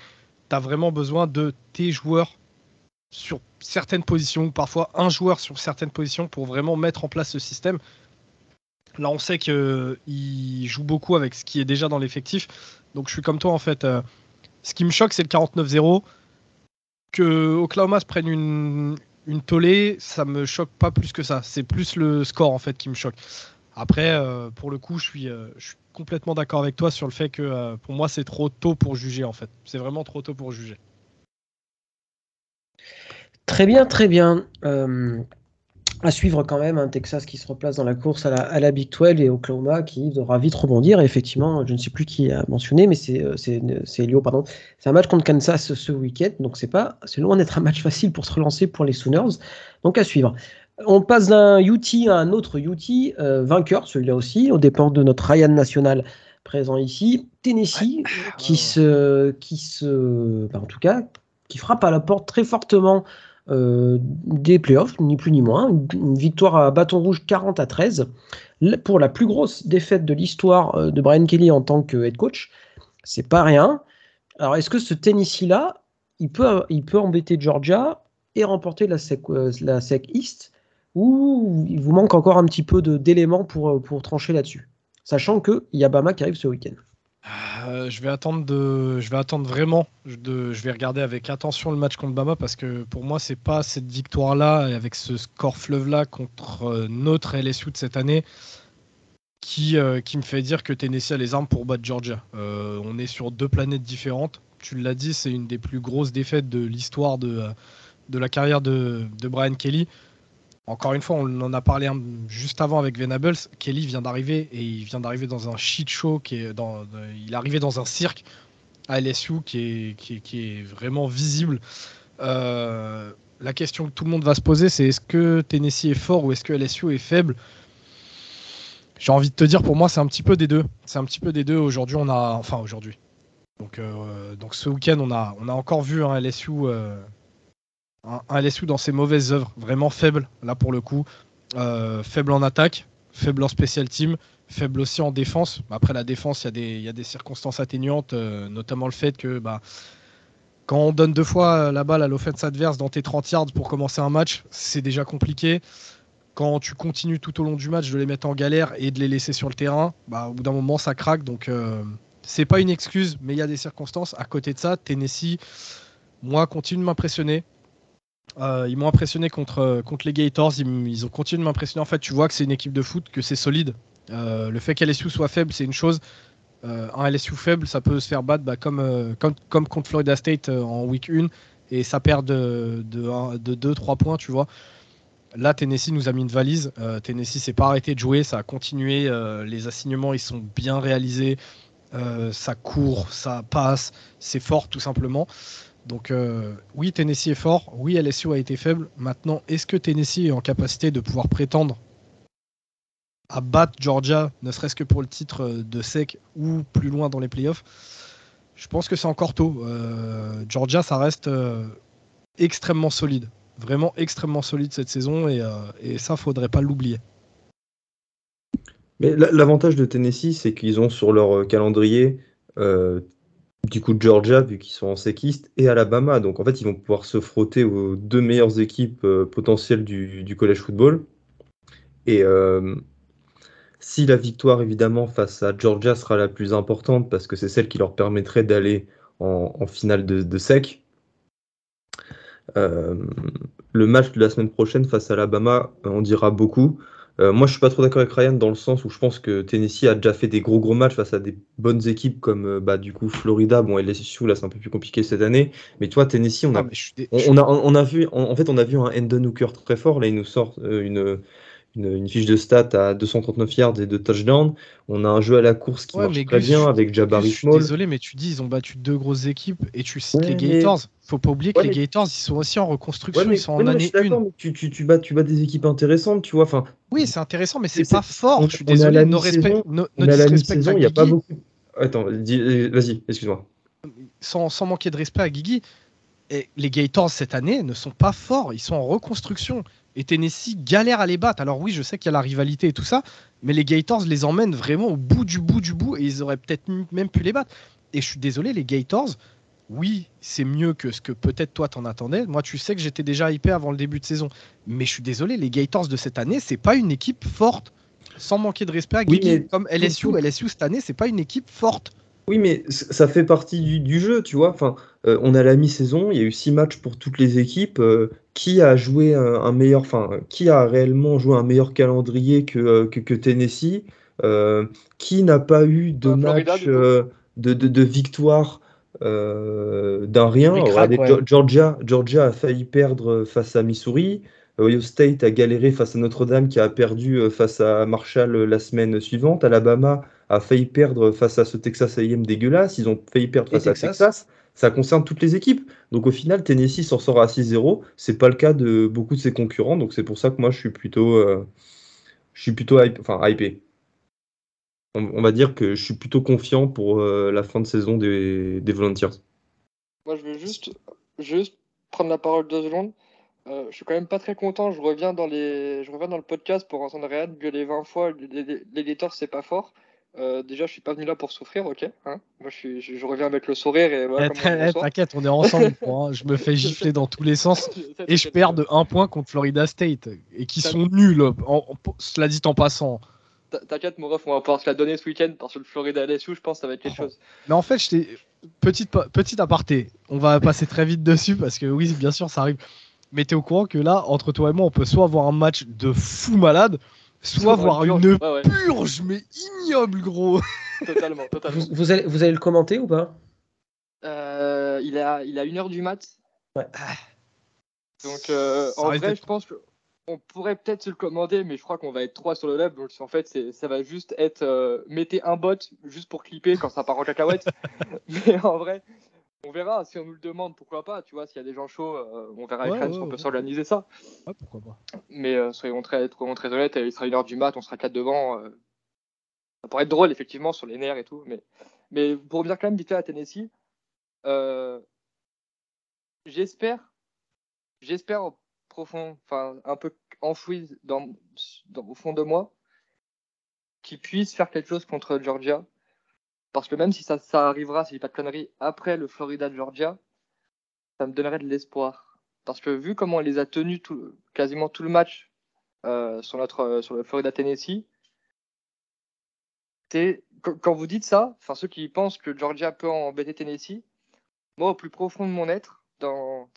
tu as vraiment besoin de tes joueurs sur certaines positions, parfois un joueur sur certaines positions pour vraiment mettre en place ce système. Là, on sait qu'il joue beaucoup avec ce qui est déjà dans l'effectif. Donc, je suis comme toi, en fait. Euh, ce qui me choque, c'est le 49-0. Que Oklahoma se prenne une, une tollée, ça me choque pas plus que ça. C'est plus le score, en fait, qui me choque. Après, euh, pour le coup, je suis, euh, je suis complètement d'accord avec toi sur le fait que pour moi, c'est trop tôt pour juger, en fait. C'est vraiment trop tôt pour juger. Très bien, très bien. À suivre quand même un Texas qui se replace dans la course à la, Big 12 et Oklahoma qui devra vite rebondir. effectivement, je ne sais plus qui a mentionné, mais c'est euh, Elio, pardon. C'est un match contre Kansas ce week-end, donc c'est pas, c'est loin d'être un match facile pour se relancer pour les Sooners. Donc à suivre. On passe d'un UT à un autre UT, euh, vainqueur celui-là aussi, au départ de notre Ryan national présent ici, Tennessee, qui se, qui se, bah, en tout cas, qui frappe à la porte très fortement euh, des playoffs, ni plus ni moins. Une, victoire à bâton rouge 40 à 13 pour la plus grosse défaite de l'histoire euh, de Brian Kelly en tant que head coach. C'est pas rien. Alors, est-ce que ce Tennessee-là, il peut, il peut embêter Georgia et remporter la SEC, euh, East? Ou il vous manque encore un petit peu d'éléments pour, pour trancher là-dessus? Sachant qu'il y a Bama qui arrive ce week-end. Euh, je vais attendre de, je vais attendre vraiment. Je vais regarder avec attention le match contre Bama parce que pour moi c'est pas cette victoire là et avec ce score fleuve là contre euh, notre LSU de cette année qui, euh, qui me fait dire que Tennessee a les armes pour battre Georgia. on est sur deux planètes différentes. Tu l'as dit, c'est une des plus grosses défaites de l'histoire de, de la carrière de, de Brian Kelly. Encore une fois, on en a parlé juste avant avec Venables. Kelly vient d'arriver et il vient d'arriver dans un shit show dans, il est arrivé dans un cirque à LSU qui est, vraiment visible. Euh, la question que tout le monde va se poser, c'est est-ce que Tennessee est fort ou est-ce que LSU est faible? J'ai envie de te dire, pour moi, c'est un petit peu des deux. C'est un petit peu des deux. Aujourd'hui, on a, enfin aujourd'hui. Donc, euh, ce week-end, on a, on a encore vu un LSU un, LSU dans ses mauvaises œuvres, vraiment faible, là pour le coup. Euh, faible en attaque, faible en special team, faible aussi en défense. Après la défense, il y, a des circonstances atténuantes, euh, notamment le fait que bah, quand on donne deux fois la balle à l'offense adverse dans tes 30 yards pour commencer un match, c'est déjà compliqué. Quand tu continues tout au long du match de les mettre en galère et de les laisser sur le terrain, bah, au bout d'un moment ça craque. Donc euh, c'est pas une excuse, mais il y a des circonstances. À côté de ça, Tennessee, moi, continue de m'impressionner. Euh, ils m'ont impressionné contre, euh, contre les Gators. Ils, ont continué de m'impressionner. En fait, tu vois que c'est une équipe de foot, que c'est solide. Euh, le fait qu'LSU soit faible, c'est une chose. un LSU faible, ça peut se faire battre bah, comme, comme, contre Florida State en week 1 et ça perd de 2-3 points, tu vois. Là, Tennessee nous a mis une valise. Tennessee s'est pas arrêté de jouer, ça a continué. les assignements, ils sont bien réalisés. ça court, ça passe, c'est fort tout simplement. Donc euh, oui, Tennessee est fort, oui, LSU a été faible. Maintenant, est-ce que Tennessee est en capacité de pouvoir prétendre à battre Georgia, ne serait-ce que pour le titre de sec ou plus loin dans les playoffs? Je pense que c'est encore tôt. Euh, Georgia, ça reste euh, extrêmement solide, vraiment extrêmement solide cette saison et, et ça, faudrait pas l'oublier. Mais l'avantage de Tennessee, c'est qu'ils ont sur leur calendrier du coup Georgia, vu qu'ils sont en séquiste, et Alabama. Donc en fait, ils vont pouvoir se frotter aux deux meilleures équipes euh, potentielles du, collège football. Et euh, si la victoire, évidemment, face à Georgia sera la plus importante, parce que c'est celle qui leur permettrait d'aller en, finale de, sec, euh, le match de la semaine prochaine face à Alabama, on dira beaucoup. Euh, moi, je suis pas trop d'accord avec Ryan dans le sens où je pense que Tennessee a déjà fait des gros gros matchs face à des bonnes équipes comme euh, bah, du coup Florida. Bon, LSU là, c'est un peu plus compliqué cette année. Mais toi, Tennessee, on a, on, a, on a vu, en fait, on a vu un Endon Hooker très fort. Là, il nous sort euh, une une, fiche de stats à 239 yards et de touchdowns. On a un jeu à la course qui marche très bien avec Jabari Small. Désolé, mais tu dis ils ont battu deux grosses équipes et tu cites les Gators. Faut pas oublier que les Gators ils sont aussi en reconstruction, ils sont en année 1. Tu, tu, tu, bats, tu bats des équipes intéressantes, tu vois. Enfin, oui, c'est intéressant, mais c'est pas fort. je suis désolé, nos respect, no, on a la saison il n'y a pas beaucoup. Attends, vas-y, excuse-moi. Sans, sans manquer de respect à Guigui, les Gators cette année ne sont pas forts, ils sont en reconstruction. Et Tennessee galère à les battre. Alors oui, je sais qu'il y a la rivalité et tout ça, mais les Gators les emmènent vraiment au bout du bout du bout et ils auraient peut-être même pu les battre. Et je suis désolé, les Gators, oui, c'est mieux que ce que peut-être toi t'en attendais. Moi, tu sais que j'étais déjà hypé avant le début de saison. Mais je suis désolé, les Gators de cette année, c'est pas une équipe forte. Sans manquer de respect à Guigui, comme LSU, LSU cette année, c'est pas une équipe forte. Oui, mais ça fait partie du, jeu, tu vois. Enfin, euh, on a la mi-saison, il y a eu six matchs pour toutes les équipes. Euh, qui a joué un, meilleur, enfin, qui a réellement joué un meilleur calendrier que, euh, que, Tennessee Qui n'a pas eu de match de, de, victoire d'un rien Georgia, Georgia a failli perdre face à Missouri. Ohio State a galéré face à Notre-Dame qui a perdu face à Marshall la semaine suivante. Alabama a failli perdre face à ce Texas A&M dégueulasse. Ils ont failli perdre face à Texas. Ça concerne toutes les équipes. Donc au final, Tennessee s'en sort à 6-0. C'est pas le cas de beaucoup de ses concurrents. Donc c'est pour ça que moi je suis plutôt, euh, je suis plutôt enfin hypé. On, va dire que je suis plutôt confiant pour euh, la fin de saison des, des Volunteers. Moi je veux juste, juste prendre la parole deux secondes. Euh, je suis quand même pas très content. Je reviens dans les, je reviens dans le podcast pour entendre Ryan gueuler 20 fois. L'éditeur c'est pas fort. Euh, déjà, je suis pas venu là pour souffrir, ok hein Moi, je, je, reviens avec le sourire et voilà. Eh, t'inquiète, on est ensemble. hein. Je me fais gifler dans tous les sens et je perds de 1 point contre Florida State et qui sont nuls. cela dit en passant. T'inquiète, mon ref, on va pouvoir se la donner ce week-end parce que le Florida LSU, je pense que ça va être quelque chose. Mais en fait, je petite, petite aparté. On va passer très vite dessus parce que oui, bien sûr, ça arrive. Mais t'es au courant que là, entre toi et moi, on peut soit avoir un match de fou malade soit voir une purge, mais ignoble, gros. Totalement, totalement. Vous, allez, vous allez le commenter ou pas? Euh, il, a, il a une heure du mat. Ouais. Donc, euh, en vrai, je pense qu'on pourrait peut-être se le commander, mais je crois qu'on va être trois sur le live. Donc, en fait, ça va juste être euh, mettez un bot juste pour clipper quand ça part en cacahuète. mais en vrai, on verra si on nous le demande, pourquoi pas. Tu vois, s'il y a des gens chauds, euh, on verra avec on peut s'organiser ça. pourquoi pas. Mais euh, soyons très, très, très honnêtes, il sera une heure du mat, on sera quatre devant. Euh. ça pourrait être drôle, effectivement, sur les nerfs et tout. Mais, mais pour revenir quand même vite à Tennessee, j'espère, j'espère profond, enfin un peu enfoui dans, dans, au fond de moi, qu'ils puissent faire quelque chose contre Georgia parce que même si ça, ça arrivera, si j'ai pas de conneries, après le Florida-Georgia, ça me donnerait de l'espoir. Parce que vu comment on les a tenus quasiment tout le match euh, sur, notre, euh, sur le Florida-Tennessee, quand vous dites ça, enfin ceux qui pensent que Georgia peut embêter Tennessee, moi au plus profond de mon être, dans,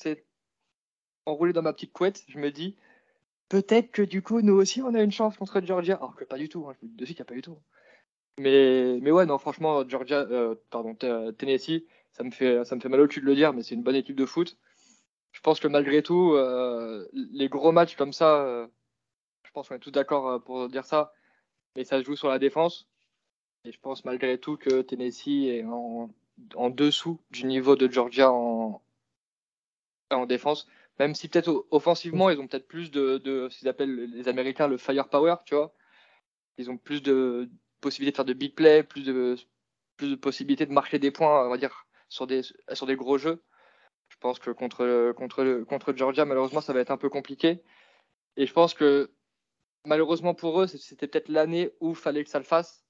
enroulé dans ma petite couette, je me dis peut-être que du coup nous aussi on a une chance contre Georgia. Alors que pas du tout, hein, je vous dis de n'y a pas du tout. Mais, mais ouais, non, franchement, Georgia, euh, pardon, Tennessee, ça me, fait, ça me fait mal au cul de le dire, mais c'est une bonne équipe de foot. Je pense que malgré tout, euh, les gros matchs comme ça, euh, je pense qu'on est tous d'accord pour dire ça, mais ça se joue sur la défense. Et je pense malgré tout que Tennessee est en, en dessous du niveau de Georgia en, en défense. Même si peut-être offensivement, ils ont peut-être plus de, de ce qu'ils appellent les Américains le firepower, tu vois. Ils ont plus de, possibilité de faire de big play, plus de, plus de possibilités de marquer des points, on va dire, sur des, gros jeux. Je pense que contre, Georgia, malheureusement, ça va être un peu compliqué. Et je pense que malheureusement pour eux, c'était peut-être l'année où il fallait que ça le fasse,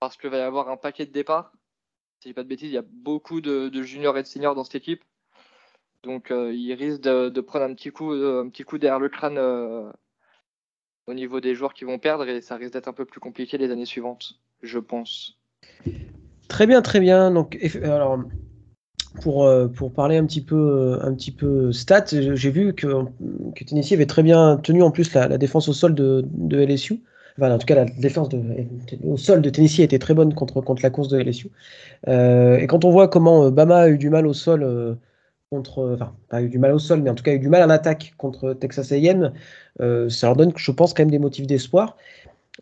parce qu'il va y avoir un paquet de départs. Si je dis pas de bêtises, il y a beaucoup de, juniors et de seniors dans cette équipe. Donc euh, ils risquent de, prendre un petit coup, un petit coup derrière le crâne euh, au niveau des joueurs qui vont perdre et ça risque d'être un peu plus compliqué les années suivantes, je pense. Très bien, très bien. Donc, alors, pour, pour parler un petit peu, un petit peu stats, j'ai vu que, Tennessee avait très bien tenu en plus la, défense au sol de, LSU. Enfin, en tout cas, la défense au sol de Tennessee était très bonne contre, contre la course de LSU. et quand on voit comment Bama a eu du mal au sol contre, enfin, pas eu du mal au sol, mais en tout cas eu du mal en attaque contre Texas A&M, euh, ça leur donne, je pense, quand même des motifs d'espoir.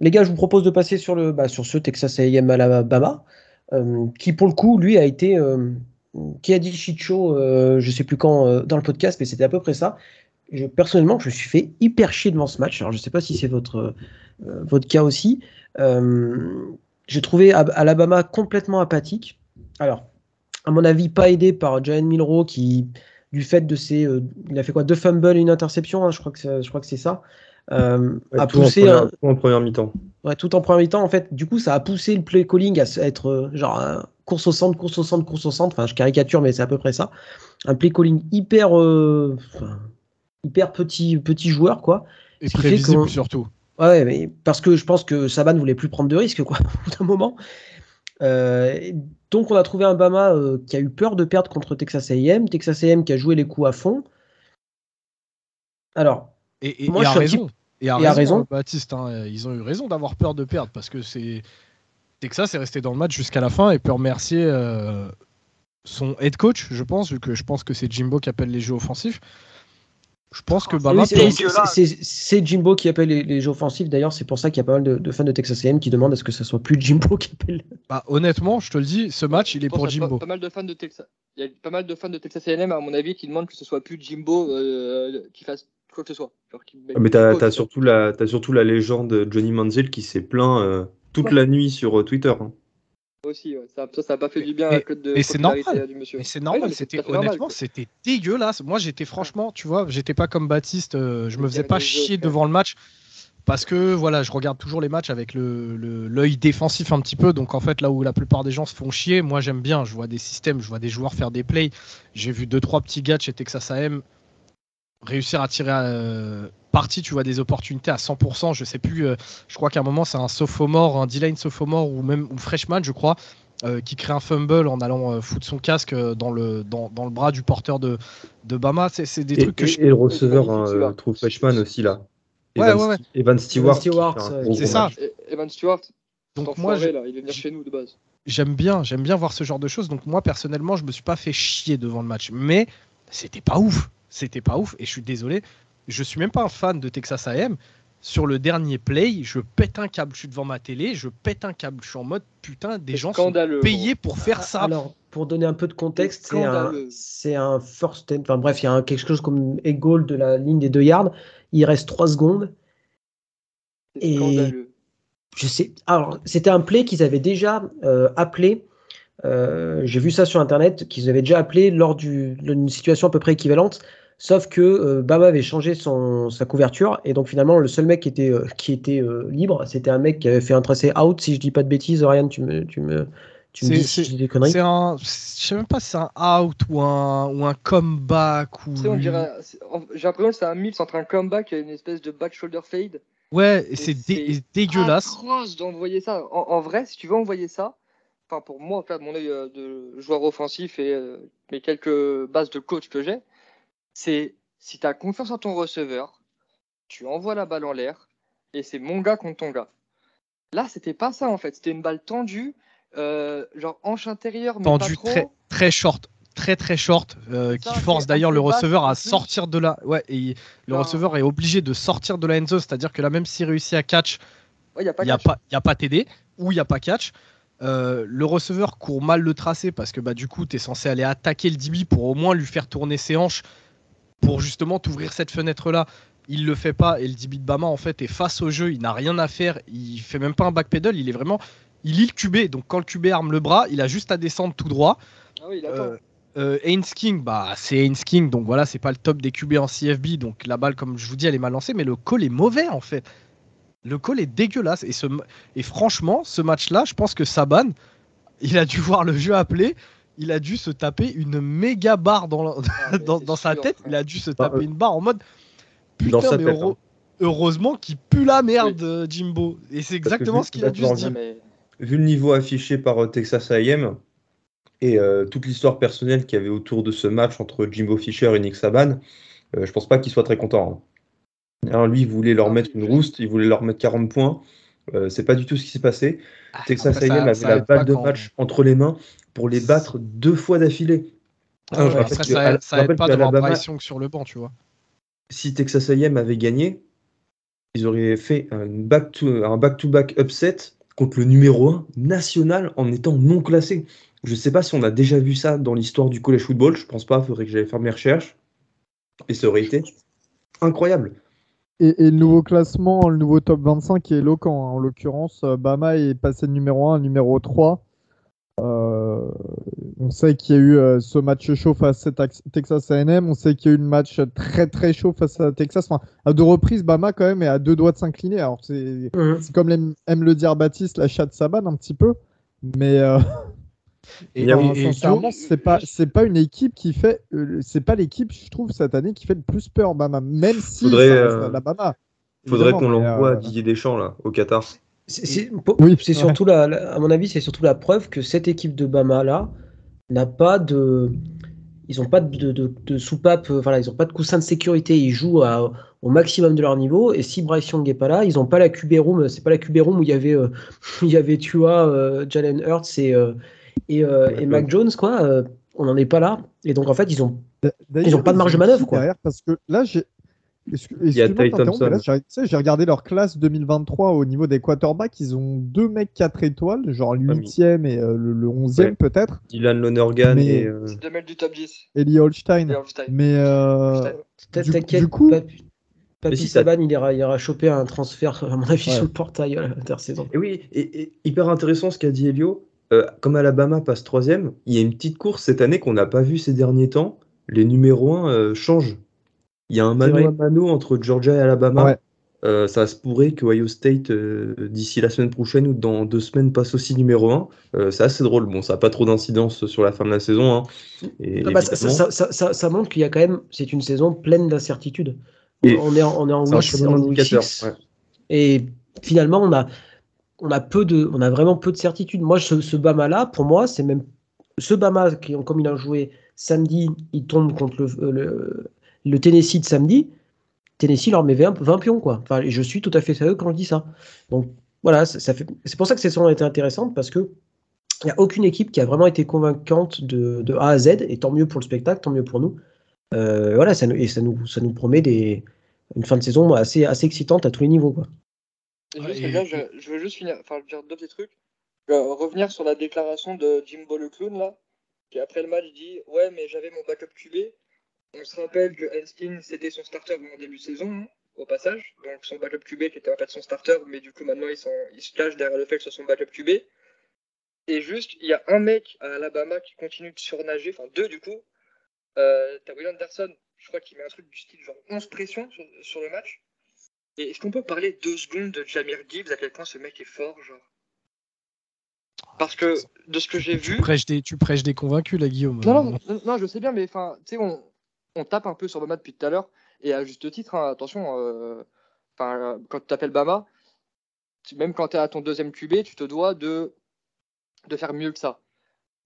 Les gars, je vous propose de passer sur, le, bah, sur ce Texas A&M Alabama, euh, qui pour le coup, lui, a été, euh, qui a dit Chicho, je sais plus quand dans le podcast, mais c'était à peu près ça. Personnellement, je me suis fait hyper chier devant ce match. Alors, je sais pas si c'est votre, votre cas aussi. J'ai trouvé Alabama complètement apathique. Alors, à mon avis, pas aidé par Jalen Milrow qui, du fait de ses. Euh, il a fait quoi Deux fumbles et une interception, hein, je crois que c'est ça. Euh, a poussé. En tout en première mi-temps. Ouais, tout en première mi-temps, en fait. Du coup, ça a poussé le play calling à être euh, genre course au centre, course au centre, course au centre. Enfin, je caricature, mais c'est à peu près ça. Un play calling hyper. hyper petit, petit joueur, quoi. Et prévisible surtout. Ouais, mais parce que je pense que Saban voulait plus prendre de risques, quoi, au bout d'un moment. Euh, donc on a trouvé un Bama euh, qui a eu peur de perdre contre Texas A&M, Texas A&M qui a joué les coups à fond. Alors, et, moi, et, raison. Et, a raison, Baptiste. Hein, ils ont eu raison d'avoir peur de perdre parce que c'est Texas est resté dans le match jusqu'à la fin et peut remercier euh, son head coach, je pense, vu que je pense que c'est Jimbo qui appelle les jeux offensifs. Je pense que Bama. c'est Jimbo qui appelle les, jeux offensifs. D'ailleurs, c'est pour ça qu'il y a pas mal de, fans de Texas A&M qui demandent à ce que ce soit plus Jimbo qui appelle. Bah, honnêtement, je te le dis, ce match, il est pour Jimbo. Pas, mal de fans de Texas. Il y a pas mal de fans de Texas A&M, à mon avis, qui demandent que ce soit plus Jimbo euh, qui fasse quoi que ce soit. mais tu as, surtout la, as surtout la légende Johnny Manziel qui s'est plaint euh, toute la nuit sur euh, Twitter. Hein aussi. Ça, ça, pas fait du bien à la de c'est normal. du monsieur. Mais c'est normal. c'était honnêtement, c'était dégueulasse. Moi, j'étais franchement, tu vois, j'étais pas comme Baptiste. Euh, je me faisais pas chier devant le match parce que voilà, je regarde toujours les matchs avec le l'œil défensif un petit peu. Donc en fait, là où la plupart des gens se font chier, moi j'aime bien. Je vois des systèmes, je vois des joueurs faire des plays. J'ai vu deux trois petits gars chez Texas A&M réussir à tirer euh, partie, tu vois, des opportunités à 100%. Je sais plus, euh, je crois qu'à un moment, c'est un sophomore, un D-line sophomore ou même ou freshman, je crois, euh, qui crée un fumble en allant foutre son casque dans le, dans, dans, le bras du porteur de, de Bama. C'est des trucs que je... Et le receveur, hein, trouve freshman aussi, là. Ouais, Evan, ouais, ouais. Evan Stewart. c'est ça. Evan Stewart. Donc moi, là, il est chez nous de base. J'aime bien, j'aime bien voir ce genre de choses. Donc moi, personnellement, je me suis pas fait chier devant le match, mais c'était pas ouf c'était pas ouf. Et je suis désolé, je suis même pas un fan de Texas AM. Sur le dernier play, je pète un câble. Je suis devant ma télé, je pète un câble. Je suis en mode putain, des gens sont payés pour faire ça. Alors, pour donner un peu de contexte, c'est un, first Enfin bref, il y a quelque chose comme goal de la ligne des deux yards. Il reste 3 secondes. Et je sais. Alors, c'était un play qu'ils avaient déjà euh, appelé. Euh, j'ai vu ça sur internet, qu'ils avaient déjà appelé lors d'une situation à peu près équivalente. Sauf que euh, Bama avait changé son, sa couverture et donc finalement le seul mec qui était, euh, qui était euh, libre, c'était un mec qui avait fait un tracé out. Si je dis pas de bêtises, Ryan, tu me, tu me, tu me dis si je dis des conneries. C'est un, je sais même pas si c'est un out ou un, ou un comeback ou. J'ai l'impression que c'est un mix entre un comeback et une espèce de back shoulder fade. Ouais, et c'est dégueulasse. d'envoyer ça. En, vrai, si tu veux envoyer ça, enfin pour moi, de mon œil de joueur offensif et mes quelques bases de coach que j'ai c'est si tu as confiance en ton receveur, tu envoies la balle en l'air et c'est mon gars contre ton gars. Là, c'était pas ça en fait. C'était une balle tendue, euh, genre hanche intérieure, mais tendue pas trop. très très short, très très short, euh, qui force d'ailleurs le receveur à sortir de la. Ouais, et le receveur est obligé de sortir de la end zone, c'est-à-dire que là, même s'il réussit à catch, il n'y a, pas, y a pas TD ou il n'y a pas catch. Euh, le receveur court mal le tracé parce que bah, du coup, tu es censé aller attaquer le DB pour au moins lui faire tourner ses hanches pour justement t'ouvrir cette fenêtre-là. Il le fait pas et le de Bama en fait est face au jeu, il n'a rien à faire, il fait même pas un backpedal, il est vraiment il lit le QB. Donc quand le QB arme le bras, il a juste à descendre tout droit. Ah oui, euh, euh, King, bah c'est Haynes King, donc voilà, c'est pas le top des QB en CFB, donc la balle, comme je vous dis, elle est mal lancée, mais le call est mauvais en fait. Le call est dégueulasse et, ce, et franchement, ce match-là, je pense que Saban, il a dû voir le jeu appelé il a dû se taper une méga barre dans, ah, dans, sa tête. Il a dû se taper une barre en mode putain, mais hein. heureusement qu'il pue la merde, Jimbo. Et c'est exactement ce qu'il a dû se dire. Vu le niveau affiché par euh, Texas AM, Et toute l'histoire personnelle qu'il y avait autour de ce match entre Jimbo Fisher et Nick Saban, je pense pas qu'il soit très content. Hein. lui, il voulait leur mettre une rouste, il voulait leur mettre 40 points. c'est pas du tout ce qui s'est passé. Ah, Texas A&M avait la balle de match entre les mains pour les battre deux fois d'affilée. Ah, ça, ça, pas d'avoir pression sur le banc, tu vois. Si Texas A&M avait gagné, ils auraient fait un back-to-back upset contre le numéro 1 national en étant non classé. Je ne sais pas si on a déjà vu ça dans l'histoire du college football. Je pense pas. Il faudrait que j'aille faire mes recherches. Et ça aurait été incroyable. Et, le nouveau classement, le nouveau top 25 est éloquent. Hein. En l'occurrence, Bama est passé de numéro 1 à numéro 3. Euh, on sait qu'il y a eu euh, ce match chaud face à Texas A&M. On sait qu'il y a eu un match très très chaud face à Texas. à deux reprises, Bama quand même est à deux doigts de s'incliner. Alors c'est comme aime, le dire Baptiste, la chatte Saban un petit peu. Mais euh, et, sincèrement, c'est pas c'est pas une équipe qui fait c'est pas l'équipe je trouve cette année qui fait le plus peur Bama. Même si faudrait, la Bama. Faudrait qu'on l'envoie à Didier Deschamps là au Qatar. C'est oui, surtout la, à mon avis, c'est surtout la preuve que cette équipe de Bama là n'a pas de, ils n'ont pas de, de, soupape, euh, voilà, ils n'ont pas de coussin de sécurité, ils jouent au maximum de leur niveau. Et si Bryce Young n'est pas là, ils n'ont pas la QB room, c'est pas la QB room où il y avait, euh, il y avait Tua, euh, Jalen Hurts et et, et Mac Jones quoi. on n'en est pas là. Et donc en fait, ils ont ils ont pas de marge de manœuvre quoi. Parce que là, j'ai il y a J'ai regardé leur classe 2023 au niveau des quarterbacks. Ils ont deux mecs 4 étoiles, genre le 8ème et euh, le, 11ème peut-être. Dylan Lonergan et. Euh... deux mecs du top 10. Eli Holstein. Mais euh, du, coup. Papy Saban, il ira, il ira choper un transfert, à mon avis, sur le portail à l'intersaison. Et oui, et, hyper intéressant ce qu'a dit Elio. Euh, comme Alabama passe troisième, il y a une petite course cette année qu'on n'a pas vue ces derniers temps. Les numéros 1 changent. Il y a un mano à mano entre Georgia et Alabama. Euh, ça se pourrait que Ohio State, euh, d'ici la semaine prochaine ou dans deux semaines, passe aussi numéro 1. Euh, c'est assez drôle. Bon, ça n'a pas trop d'incidence sur la fin de la saison. Hein. Et ah bah, ça, montre qu'il y a quand même, c'est une saison pleine d'incertitudes. On est en, on est en week, Et finalement, on a, on, a peu de, on a vraiment peu de certitudes. Moi, ce, ce Bama-là, pour moi, c'est même. Ce Bama, qui, comme il a joué samedi, il tombe contre le le Tennessee de samedi, Tennessee leur met 20, 20 pions, quoi. Enfin, je suis tout à fait sérieux quand je dis ça. Donc voilà, ça, fait... c'est pour ça que cette saison a été intéressante parce que il n'y a aucune équipe qui a vraiment été convaincante de, A à Z, et tant mieux pour le spectacle, tant mieux pour nous. Euh, voilà, ça, et ça nous, ça nous promet des, une fin de saison assez, assez excitante à tous les niveaux. Quoi. je, veux juste finir, enfin, dire deux petits trucs. revenir sur la déclaration de Jimbo le clown, là, qui après le match dit Ouais, mais j'avais mon backup QB, on se rappelle que Einstein, c'était son starter en début de saison, hein, au passage. Donc son backup QB qui était en fait son starter, mais du coup maintenant il, se cache derrière le fait que ce soit son backup QB. Et juste, il y a un mec à Alabama qui continue de surnager, enfin deux du coup. Euh, T'as Will Anderson, je crois qu'il met un truc du style genre 11 pressions sur, le match. Et est-ce qu'on peut parler deux secondes de Jamir Gibbs, à quel point ce mec est fort, genre? Parce que de ce que j'ai vu. Tu prêches, des, tu prêches des convaincus, là, Guillaume. Non, non, non, je sais bien, mais enfin, tu sais, on, on tape un peu sur Bama depuis tout à l'heure, et à juste titre, hein, attention, euh, quand tu t'appelles Bama, même quand tu es à ton deuxième QB, tu te dois de, faire mieux que ça.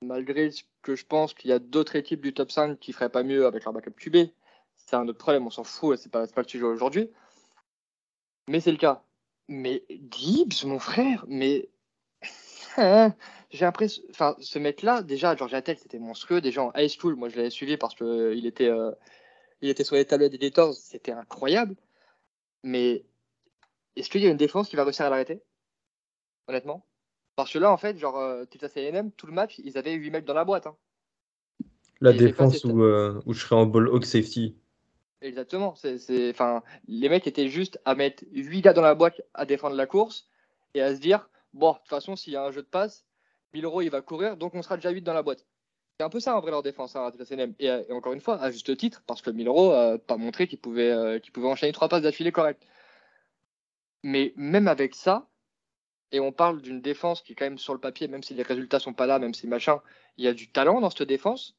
Malgré que je pense qu'il y a d'autres équipes du top 5 qui feraient pas mieux avec leur backup QB. C'est un autre problème, on s'en fout, c'est pas, pas le sujet aujourd'hui. Mais c'est le cas. Mais Gibbs, mon frère, mais j'ai l'impression, enfin, ce mec-là, déjà, Georgia Tech, c'était monstrueux. Déjà en high school, moi, je l'avais suivi parce que il était, euh, il était sur les tablettes d'éditeurs, c'était incroyable. Mais est-ce qu'il y a une défense qui va réussir à l'arrêter? Honnêtement Parce que là, en fait, genre, euh, Texas A&M, tout le match, ils avaient 8 mecs dans la boîte. Hein. La défense où, euh, où je serais en ball hawk safety. Exactement. C'est, enfin, les mecs étaient juste à mettre 8 gars dans la boîte à défendre la course et à se dire, bon, de toute façon, s'il y a un jeu de passe, 1000 euros, il va courir, donc on sera déjà 8 dans la boîte. C'est un peu ça en vrai leur défense hein, à et, et, encore une fois, à juste titre, parce que 1000 euros n'a pas montré qu'il pouvait, euh, pouvait enchaîner trois passes d'affilée correctes. Mais même avec ça, et on parle d'une défense qui est quand même sur le papier, même si les résultats sont pas là, même si machin, il y a du talent dans cette défense.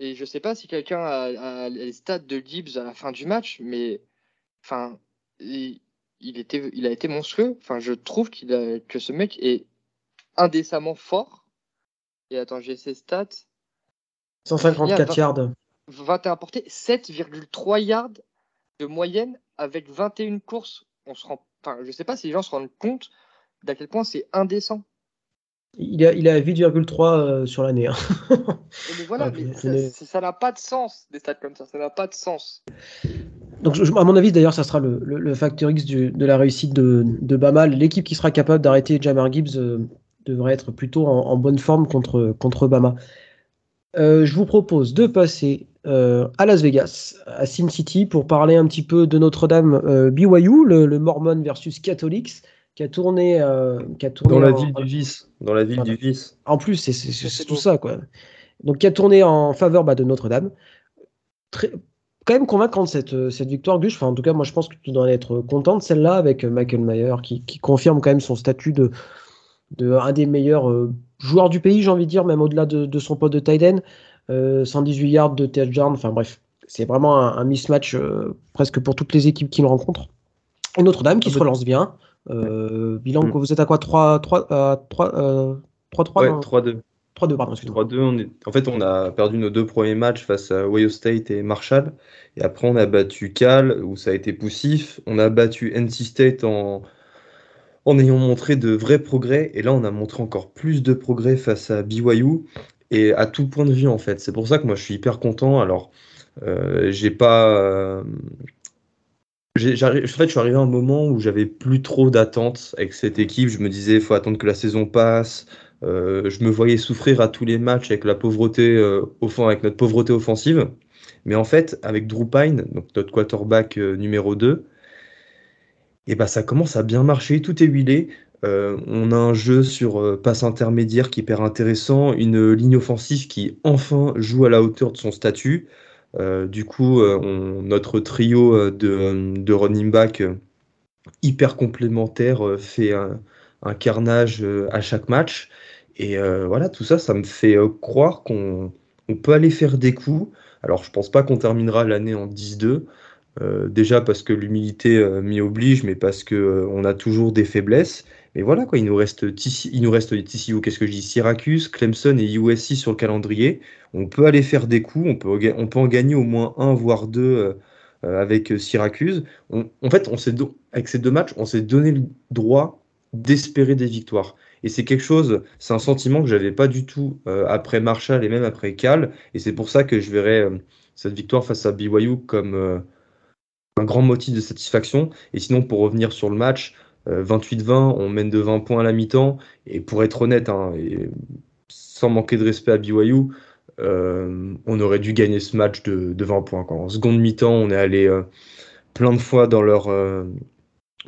Et je sais pas si quelqu'un a, les stats de Gibbs à la fin du match, mais enfin, était, il a été monstrueux. Enfin, je trouve qu'il que ce mec est indécemment fort. Et attends, j'ai ses stats. 154 yards. 21 portées, 7,3 yards de moyenne avec 21 courses. On se rend, enfin, je sais pas si les gens se rendent compte d'à quel point c'est indécent. Il a, il a 8,3 euh, sur l'année. Hein. mais voilà, mais ça n'a pas de sens, des stats comme ça. Ça n'a pas de sens. Donc, à mon avis, d'ailleurs, ça sera le, le, facteur X de la réussite de, de Bama. L'équipe qui sera capable d'arrêter Jamar Gibbs euh, devrait être plutôt en, bonne forme contre, contre Bama. Euh, je vous propose de passer à Las Vegas, à Sin City, pour parler un petit peu de Notre-Dame BYU, le, le, Mormon versus Catholics qui a tourné, euh, qui a tourné dans la ville du vice. Dans la ville du vice. En plus, c'est tout ça, quoi. Donc, qui a tourné en faveur bah, de Notre-Dame. Quand même convaincante cette, cette victoire, Gus. Enfin, en tout cas, moi, je pense que tu dois être content de celle-là avec Michael Mayer, qui, qui, confirme quand même son statut de, de un des meilleurs euh, joueurs du pays, j'ai envie de dire, même au-delà de, de, son poste de Tiden. Euh, 118 yards de touchdown. Enfin, bref, c'est vraiment un, mismatch euh, presque pour toutes les équipes qui le rencontrent. Et Notre-Dame qui ah, se relance bien. Euh, bilan, mm. vous êtes à quoi? 3 3 3 3 3 3 2. 3-2, pardon, 3-2, on est... En fait, on a perdu nos deux premiers matchs face à Ohio State et Marshall. Et après, on a battu Cal, où ça a été poussif. On a battu NC State en, en ayant montré de vrais progrès. Et là, on a montré encore plus de progrès face à BYU. Et à tout point de vue, en fait. C'est pour ça que moi, je suis hyper content. Alors, euh, j'ai pas. Euh, en fait, je suis arrivé à un moment où j'avais plus trop d'attentes avec cette équipe. Je me disais, il faut attendre que la saison passe. Euh, je me voyais souffrir à tous les matchs avec la pauvreté, euh, avec notre pauvreté offensive. Mais en fait, avec Drew Pine, donc notre quarterback euh, numéro 2, et eh ben, ça commence à bien marcher, tout est huilé. on a un jeu sur passe intermédiaire qui est hyper intéressant, une ligne offensive qui enfin joue à la hauteur de son statut. Du coup, notre trio de, running back hyper complémentaire fait un, carnage à chaque match. Et voilà, tout ça, ça me fait croire qu'on peut aller faire des coups. Alors, je pense pas qu'on terminera l'année en 10-2. déjà parce que l'humilité m'y oblige, mais parce qu'on a toujours des faiblesses. Mais voilà, quoi, il nous reste, il nous TCU, qu'est-ce que je dis Syracuse, Clemson et USC sur le calendrier. On peut aller faire des coups, on peut, on peut en gagner au moins un, voire deux euh, euh, avec euh, Syracuse. en fait, on avec ces deux matchs, on s'est donné le droit d'espérer des victoires. Et c'est quelque chose, c'est un sentiment que j'avais pas du tout après Marshall et même après Cal. Et c'est pour ça que je verrais cette victoire face à BYU comme un grand motif de satisfaction. Et sinon, pour revenir sur le match, 28-20, on mène de 20 points à la mi-temps. Et pour être honnête, hein, sans manquer de respect à BYU, euh, on aurait dû gagner ce match de, 20 points. En seconde mi-temps, on est allé euh, plein de fois dans, leur, euh,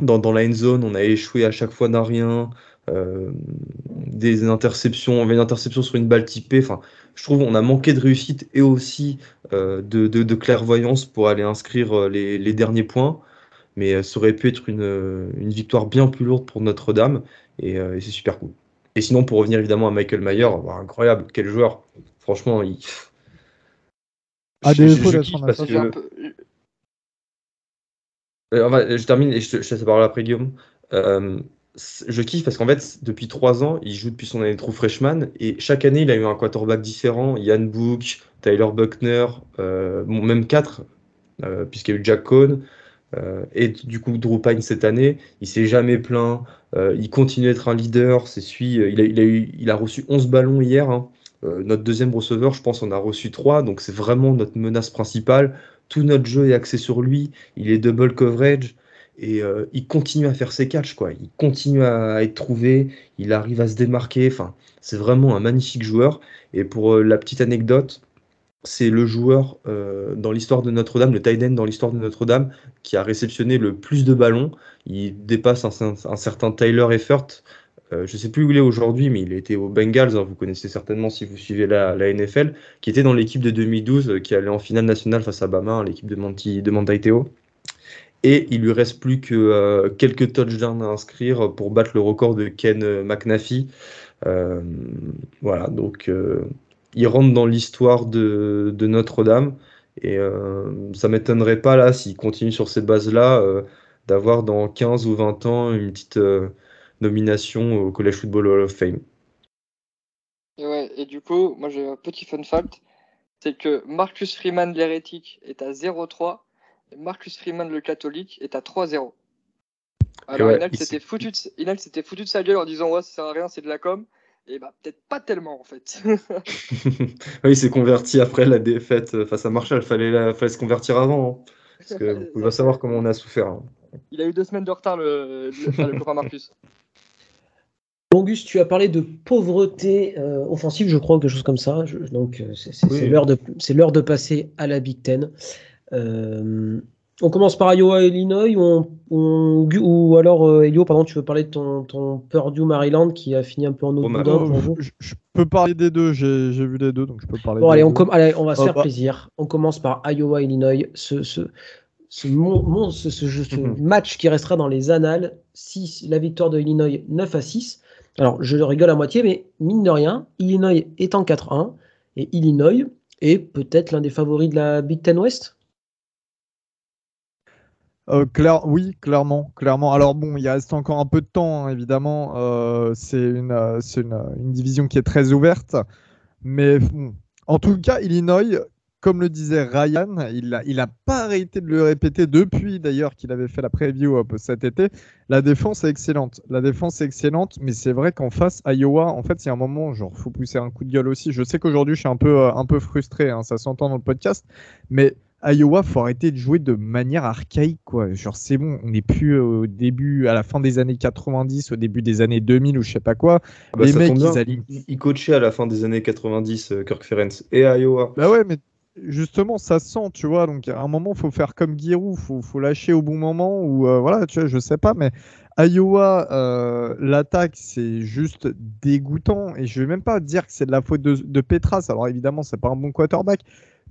dans, la end zone, on a échoué à chaque fois d'un rien. Des interceptions, on avait une interception sur une balle typée. Enfin, je trouve on a manqué de réussite et aussi de, de, clairvoyance pour aller inscrire les, les derniers points mais ça aurait pu être une, une victoire bien plus lourde pour Notre-Dame et, et c'est super cool. Et sinon, pour revenir évidemment à Michael Mayer, incroyable, quel joueur. Franchement, il. À je, je, parce que... Euh, je termine et je te, laisse la parole après Guillaume. Euh, je kiffe parce qu'en fait, depuis trois ans, il joue depuis son année de freshman et chaque année, il a eu un quarterback différent. Yann Book, Tyler Buckner, euh, même quatre, puisqu'il y a eu Jack Cohn. et du coup, Drew Pine cette année, il s'est jamais plaint. il continue d'être un leader. C'est il, a, eu, il a reçu 11 ballons hier. Hein. Euh, notre deuxième receveur, je pense, on a reçu trois, donc c'est vraiment notre menace principale. Tout notre jeu est axé sur lui. Il est double coverage et euh, il continue à faire ses catchs, quoi. Il continue à être trouvé, il arrive à se démarquer. Enfin, c'est vraiment un magnifique joueur. Et pour euh, la petite anecdote, c'est le joueur dans l'histoire de Notre-Dame, le tight dans l'histoire de Notre-Dame, qui a réceptionné le plus de ballons. Il dépasse un, certain Tyler Effort, euh, je ne sais plus où il est aujourd'hui, mais il était aux Bengals, hein, vous connaissez certainement si vous suivez la, NFL, qui était dans l'équipe de 2012, euh, qui allait en finale nationale face à Bama, l'équipe de Monty, de Teo. Et il lui reste plus que euh, quelques touchdowns à inscrire pour battre le record de Ken McNaffie. voilà, donc il rentre dans l'histoire de, de Notre-Dame. Et ça m'étonnerait pas, là, s'il continue sur ces bases-là, d'avoir dans 15 ou 20 ans une petite nomination au College Football Hall of Fame. Et ouais, Et du coup, moi j'ai un petit fun fact c'est que Marcus Freeman l'hérétique est à 0-3 et Marcus Freeman le catholique est à 3-0. Alors ouais, Inal s'était foutu, de... foutu de sa gueule en disant ouais ça sert à rien c'est de la com et bah peut-être pas tellement en fait. oui il s'est converti après la défaite face à Marshall, fallait, la... fallait se convertir avant. Hein. Parce que vous savoir comment on a souffert. Hein. Il a eu deux semaines de retard le, le, le Marcus. Angus, tu as parlé de pauvreté euh, offensive, je crois, quelque chose comme ça. donc, euh, c'est l'heure de, passer à la Big Ten. Euh, on commence par Iowa, Illinois, ou, alors, Elio, pardon, tu veux parler de ton, ton Purdue, Maryland, qui a fini un peu en eau oh, je, je, peux parler des deux, j'ai vu les deux, donc je peux parler bon, allez, on, allez, on va se faire plaisir. On commence par Iowa, Illinois, ce, ce, ce, mhm. match qui restera dans les annales, 6, la victoire de Illinois 9 à 6. Alors, je rigole à moitié, mais mine de rien, Illinois est en 4-1 et Illinois est peut-être l'un des favoris de la Big Ten West euh, oui, clairement, clairement. Alors bon, il reste encore un peu de temps, hein, évidemment. Euh, c'est une, euh, une, division qui est très ouverte. Mais en tout cas, Illinois, comme le disait Ryan, il n'a il a pas arrêté de le répéter depuis d'ailleurs qu'il avait fait la preview cet été. La défense est excellente. La défense est excellente, mais c'est vrai qu'en face, Iowa, en fait, il y a un moment, genre, faut pousser un coup de gueule aussi. Je sais qu'aujourd'hui, je suis un peu, euh, un peu frustré, hein, ça s'entend dans le podcast, mais Iowa, faut arrêter de jouer de manière archaïque, quoi. Genre, c'est bon, on n'est plus au début, à la fin des années 90, au début des années 2000 ou je sais pas quoi. Ah bah, les mecs, ils, ils, coachaient à la fin des années 90, euh, Kirk Ferenc et Iowa. Bah ouais, mais justement, ça sent, tu vois. Donc, à un moment, il faut faire comme Giroud, faut, faut lâcher au bon moment, ou euh, voilà, tu vois, je sais pas, mais Iowa, euh, l'attaque, c'est juste dégoûtant. Et je vais même pas dire que c'est de la faute de, de Petras. Alors, évidemment, c'est pas un bon quarterback,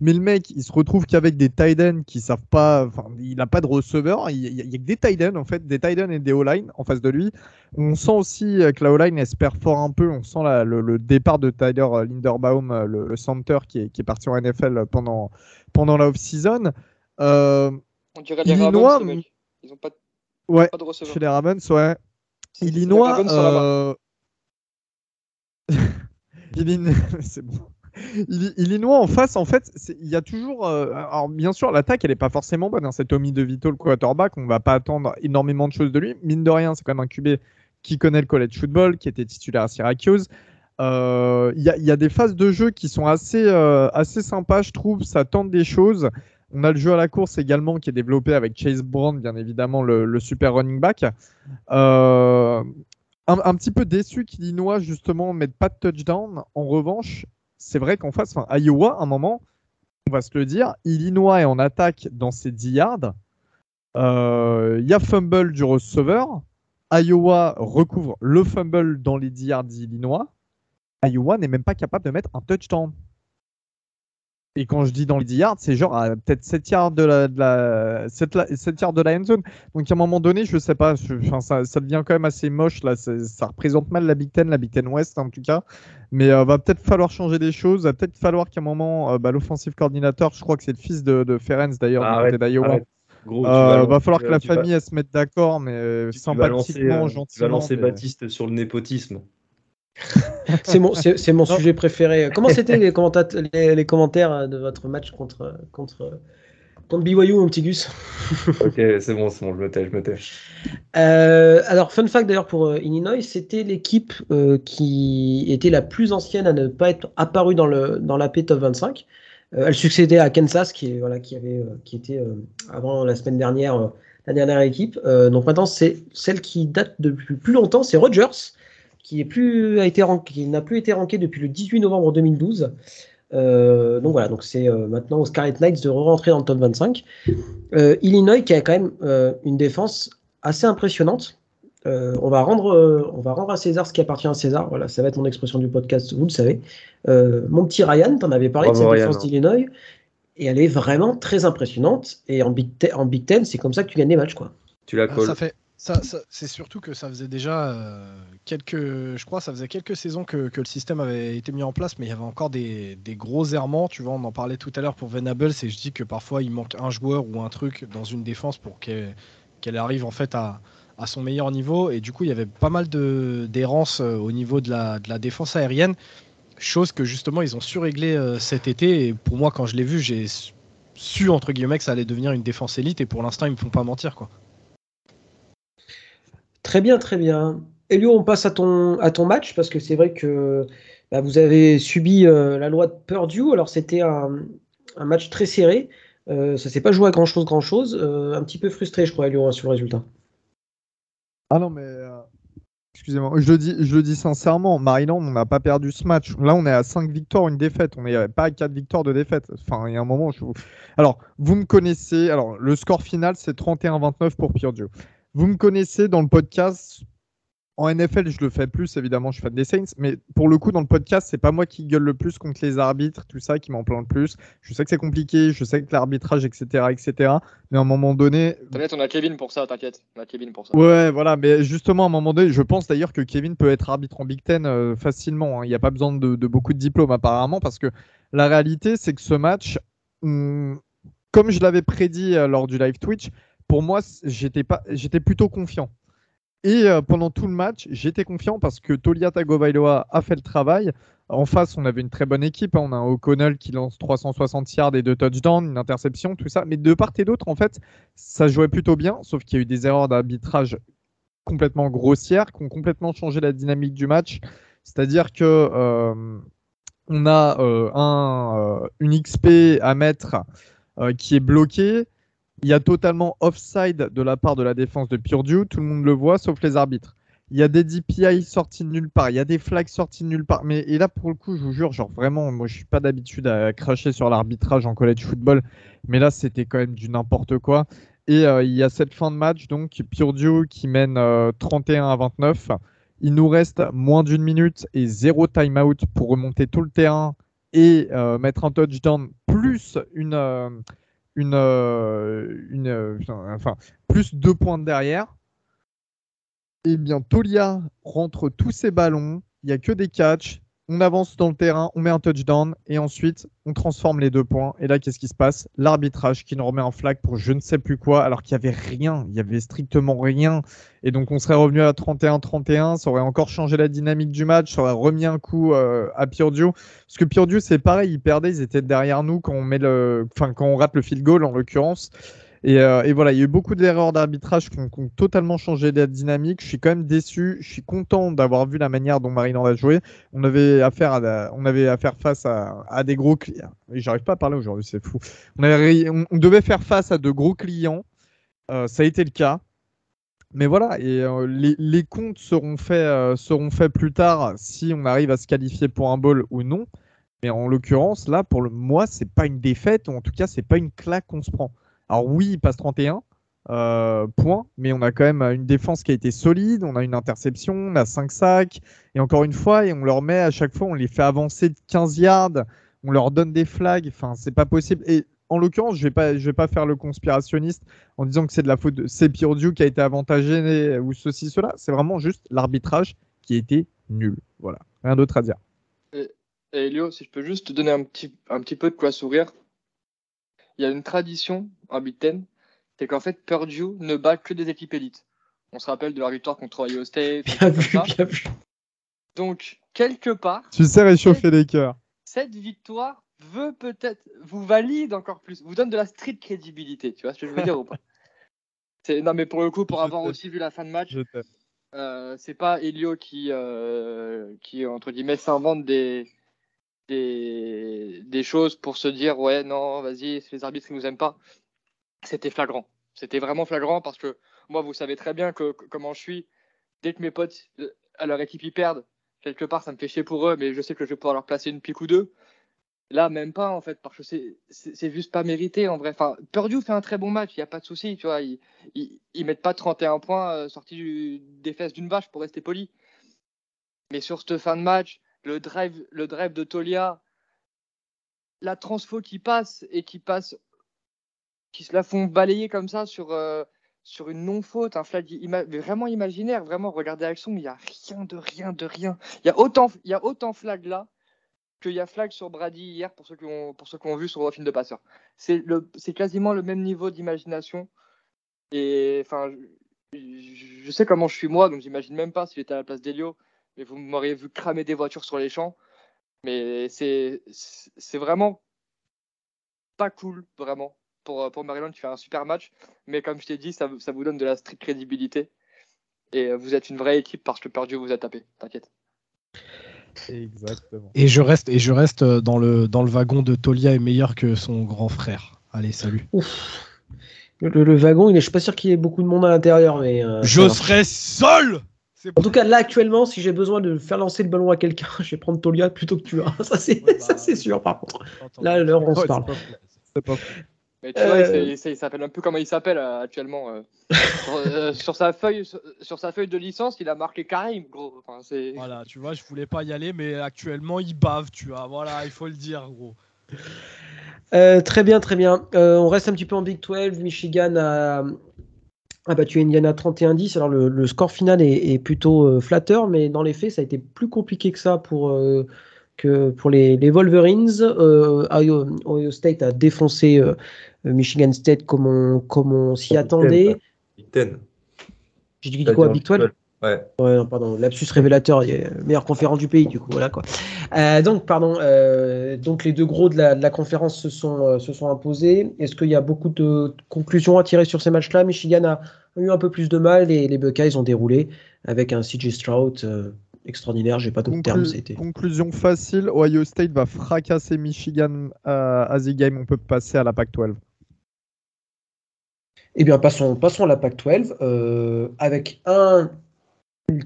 mais le mec, il se retrouve qu'avec des tight ends qui savent pas, enfin, il n'a pas de receveur. Il y, a, que des tight ends, en fait, des tight ends et des O-line en face de lui. On sent aussi que la O-line espère fort un peu. On sent le, départ de Tyler Linderbaum, le, center qui est, qui est, parti en NFL pendant, pendant la off-season. Euh, On dirait les Illinois, Ravens, ils n'ont pas, ouais, pas de receveur. Chez les Ravens, ouais. Illinois. Euh... Illinois, c'est bon. Illinois en face, en fait, il y a toujours. Euh, alors, bien sûr, l'attaque, elle n'est pas forcément bonne. Hein. C'est Tommy DeVito, le quarterback. On ne va pas attendre énormément de choses de lui. Mine de rien, c'est quand même un QB qui connaît le college football, qui était titulaire à Syracuse. Euh, il y, a des phases de jeu qui sont assez, euh, assez sympas, je trouve. Ça tente des choses. On a le jeu à la course également qui est développé avec Chase Brown, bien évidemment, le, super running back. un, petit peu déçu qu'Illinois, justement, mette pas de touchdown. En revanche, c'est vrai qu'en face, enfin, Iowa, à un moment, on va se le dire, Illinois est en attaque dans ses 10 yards. Euh, il y a fumble du receveur. Iowa recouvre le fumble dans les 10 yards d'Illinois. Iowa n'est même pas capable de mettre un touchdown. Et quand je dis dans les 10 yards, c'est genre peut-être 7 yards de la, de la 7, yards de la end zone. Donc à un moment donné, je sais pas, ça, devient quand même assez moche là. Ça représente mal la Big Ten, la Big Ten West en tout cas. Mais euh, va peut-être falloir changer des choses. Va peut-être falloir qu'à un moment, euh, bah, l'offensive coordinateur, je crois que c'est le fils de, de Ferenc d'ailleurs, côté d'Iowa. Euh, va falloir que la famille elle se mette d'accord, mais sympathiquement, gentiment. Tu vas lancer Baptiste sur le népotisme. C'est mon, c'est, mon sujet préféré. Comment c'était les, les, les, commentaires de votre match contre, contre, contre BYU, mon petit Gus? Ok, c'est bon, c'est bon, je me tais, je me tais. Euh, alors, fun fact d'ailleurs pour euh, Illinois, c'était l'équipe euh, qui était la plus ancienne à ne pas être apparue dans, le, dans l'AP Top 25. elle succédait à Kansas, qui, est, voilà, qui, avait, qui était avant la semaine dernière la dernière équipe. donc maintenant, c'est celle qui date depuis plus longtemps, c'est Rogers qui n'a plus, été plus été ranké depuis le 18 novembre 2012. Euh, donc voilà, donc c'est euh, maintenant aux Scarlet Knights de re-rentrer dans le top 25. Euh, Illinois qui a quand même une défense assez impressionnante. on, va rendre, on va rendre à César ce qui appartient à César. Voilà, ça va être mon expression du podcast, vous le savez. mon petit Ryan, tu en avais parlé de cette défense d'Illinois. Et elle est vraiment très impressionnante. Et en Big, en Big Ten, c'est comme ça que tu gagnes des matchs. Quoi. Tu la colles. Ça fait, c'est surtout que ça faisait déjà euh, quelques, je crois, ça faisait quelques saisons que, le système avait été mis en place, mais il y avait encore des, gros errements. Tu vois, on en parlait tout à l'heure pour Venables, et je dis que parfois il manque un joueur ou un truc dans une défense pour qu'elle arrive en fait à, son meilleur niveau. Et du coup, il y avait pas mal d'errance euh, au niveau de la, de la défense aérienne. chose que justement ils ont surréglé euh, cet été. Et pour moi, quand je l'ai vu, j'ai su entre guillemets que ça allait devenir une défense élite. Et pour l'instant, ils me font pas mentir, quoi. Très bien, très bien. Elio, on passe à ton, à ton match parce que c'est vrai que bah, vous avez subi euh, la loi de Purdue. Alors c'était un, match très serré. Euh, ça s'est pas joué à grand chose, grand chose. Euh, un petit peu frustré, je crois, Elio, hein, sur le résultat. Ah non, mais euh, excusez-moi, je le dis, je le dis sincèrement, Maryland, on n'a pas perdu ce match. Là, on est à 5 victoires, une défaite. On n'est pas à 4 victoires de défaite. Enfin, il y a un moment, je... alors vous me connaissez. Alors le score final, c'est 31-29 pour Purdue. Vous me connaissez dans le podcast en NFL, je le fais plus, évidemment, je fais des Saints, mais pour le coup, dans le podcast, c'est pas moi qui gueule le plus contre les arbitres, tout ça, qui m'en plaint le plus. Je sais que c'est compliqué, je sais que l'arbitrage, etc., etc., mais à un moment donné. T'inquiète, on a Kevin pour ça, t'inquiète, on a Kevin pour ça. Ouais, voilà, mais justement, à un moment donné, je pense d'ailleurs que Kevin peut être arbitre en Big Ten euh, facilement. Hein. Il n'y a pas besoin de, beaucoup de diplômes, apparemment, parce que la réalité, c'est que ce match, hmm, comme je l'avais prédit euh, lors du live Twitch, pour moi, j'étais plutôt confiant. Et euh, pendant tout le match, j'étais confiant parce que Tolia Tagovailoa a fait le travail. En face, on avait une très bonne équipe. Hein. On a un O'Connell qui lance 360 yards et deux touchdowns, une interception, tout ça. Mais de part et d'autre, en fait, ça jouait plutôt bien, sauf qu'il y a eu des erreurs d'arbitrage complètement grossières qui ont complètement changé la dynamique du match. C'est-à-dire que euh, on a euh, un, une XP à mettre qui est bloquée il y a totalement offside de la part de la défense de Purdue. Tout le monde le voit, sauf les arbitres. Il y a des DPI sortis de nulle part. Il y a des flags sortis de nulle part. Mais et là, pour le coup, je vous jure, genre vraiment, moi, je suis pas d'habitude à cracher sur l'arbitrage en college football. Mais là, c'était quand même du n'importe quoi. Et euh, il y a cette fin de match, donc Purdue qui mène 31 euh, à 29. Il nous reste moins d'une minute et zéro timeout pour remonter tout le terrain et euh, mettre un touchdown plus une une, euh, une euh, enfin, plus deux points derrière. Et eh bien, Tolia rentre tous ses ballons. Il n'y a que des catchs on avance dans le terrain, on met un touchdown et ensuite on transforme les deux points. Et là, qu'est-ce qui se passe? L'arbitrage qui nous remet en flag pour je ne sais plus quoi, alors qu'il n'y avait rien, il y avait strictement rien. Et donc on serait revenu à 31-31, ça aurait encore changé la dynamique du match, ça aurait remis un coup euh, à Purdue. Parce que Purdue, c'est pareil, ils perdaient, ils étaient derrière nous quand on, met le... enfin, quand on rate le field goal en l'occurrence. Euh, et, voilà, il y a eu beaucoup d'erreurs d'arbitrage qui ont, totalement changé la dynamique. Je suis quand même déçu. Je suis content d'avoir vu la manière dont Maryland a joué. On avait affaire à, on avait affaire face à, des gros clients. J'arrive pas à parler aujourd'hui, c'est fou. On, on, devait faire face à de gros clients. Euh, ça a été le cas. Mais voilà, et euh, les, comptes seront faits, seront faits plus tard si on arrive à se qualifier pour un bowl ou non. Mais en l'occurrence, là, pour le moi, c'est pas une défaite, ou en tout cas, c'est pas une claque qu'on se prend. Alors oui, il passe 31 euh, points, mais on a quand même une défense qui a été solide, on a une interception, on a 5 sacs, et encore une fois, et on leur met à chaque fois, on les fait avancer de 15 yards, on leur donne des flags, enfin c'est pas possible. Et en l'occurrence, je vais pas, vais pas faire le conspirationniste en disant que c'est de la faute de c'est Purdue qui a été avantagé ou ceci cela. C'est vraiment juste l'arbitrage qui été nul. Voilà, rien d'autre à dire. Elio, si je peux juste te donner un petit, un petit peu de quoi sourire, il y a une tradition en Big Ten, c'est qu'en fait, Purdue ne bat que des équipes élites. On se rappelle de la victoire contre Ohio State. Donc, quelque part. Tu sais réchauffer les cœurs. Cette victoire veut peut-être vous valide encore plus, vous donne de la street crédibilité, tu vois ce que je veux dire ou pas? Non, mais pour le coup, pour avoir aussi vu la fin de match, euh, c'est pas Elio qui, euh, qui entre guillemets, s'invente des, des, choses pour se dire ouais non vas-y c'est les arbitres qui nous aiment pas. C'était flagrant. C'était vraiment flagrant parce que moi vous savez très bien que, comment je suis. Dès que mes potes euh, à leur équipe y perdent quelque part ça me fait chier pour eux mais je sais que je vais pouvoir leur placer une pique ou deux. Là même pas en fait parce que c'est juste pas mérité en vrai. Enfin Purdue fait un très bon match il y a pas de souci tu vois. Ils, ils, mettent pas 31 points euh, sortis des fesses d'une vache pour rester poli mais sur cette fin de match le drive, le drive de Tolia, la transfo qui passe et qui passe, qui se la font balayer comme ça sur, euh, sur une non-faute, un flag vraiment imaginaire, vraiment, regardez l'action, il n'y a rien de rien de rien. Il y a autant, il y a autant flag là qu'il y a flag sur Brady hier pour ceux qui ont, pour ceux qui ont vu sur le film de passeur. C'est quasiment le même niveau d'imagination. Et enfin, je, sais comment je suis moi, donc j'imagine même pas s'il était à la place d'Elio mais vous m'auriez vu cramer des voitures sur les champs. Mais c'est vraiment pas cool, vraiment, pour, pour Maryland qui fait un super match. Mais comme je t'ai dit, ça, ça vous donne de la stricte crédibilité. Et vous êtes une vraie équipe parce que Purdue vous a tapé, t'inquiète. Exactement. Et je reste, et je reste dans, le, dans le wagon de Tolia est meilleur que son grand frère. Allez, salut. Le, wagon, il est, je suis pas sûr qu'il y ait beaucoup de monde à l'intérieur, mais. Euh, je serai seul En tout cas, là, actuellement, si j'ai besoin de faire lancer le ballon à quelqu'un, je vais prendre Tolia plutôt que tu. As. Ça, c'est bah, sûr, par contre. Là, l'heure, on se parle. C'est pas, mais tu vois, il, euh. s'appelle un peu comment il s'appelle euh, actuellement. Euh, sur, sa feuille, sur, sa feuille de licence, il a marqué Karim, gros. voilà, tu vois, je voulais pas y aller, mais actuellement, il bave, tu vois. Voilà, il faut le dire, gros. très bien, très bien. on reste un petit peu en Big 12. Michigan a, battu Indiana 31-10. Alors, le, score final est, est plutôt flatteur, mais dans les faits, ça a été plus compliqué que ça pour que pour les, Wolverines. Euh, Ohio, State a défoncé euh, Michigan State comme on, comme on s'y attendait. Big Ten. J'ai dit quoi Big 12 Ouais. ouais non, pardon, lapsus révélateur, meilleure conférence du pays, du coup, voilà quoi. Euh, donc, pardon, donc les deux gros de la, de la conférence se sont, se sont imposés. Est-ce qu'il y a beaucoup de conclusions à tirer sur ces matchs-là? Michigan a eu un peu plus de mal et les Buckeyes ont déroulé avec un CJ Stroud extraordinaire, j'ai pas d'autres termes. C'était... Conclusion facile, Ohio State va fracasser Michigan euh, à The Game, on peut passer à la PAC-12. Eh bien, passons, passons à la PAC-12 euh, avec un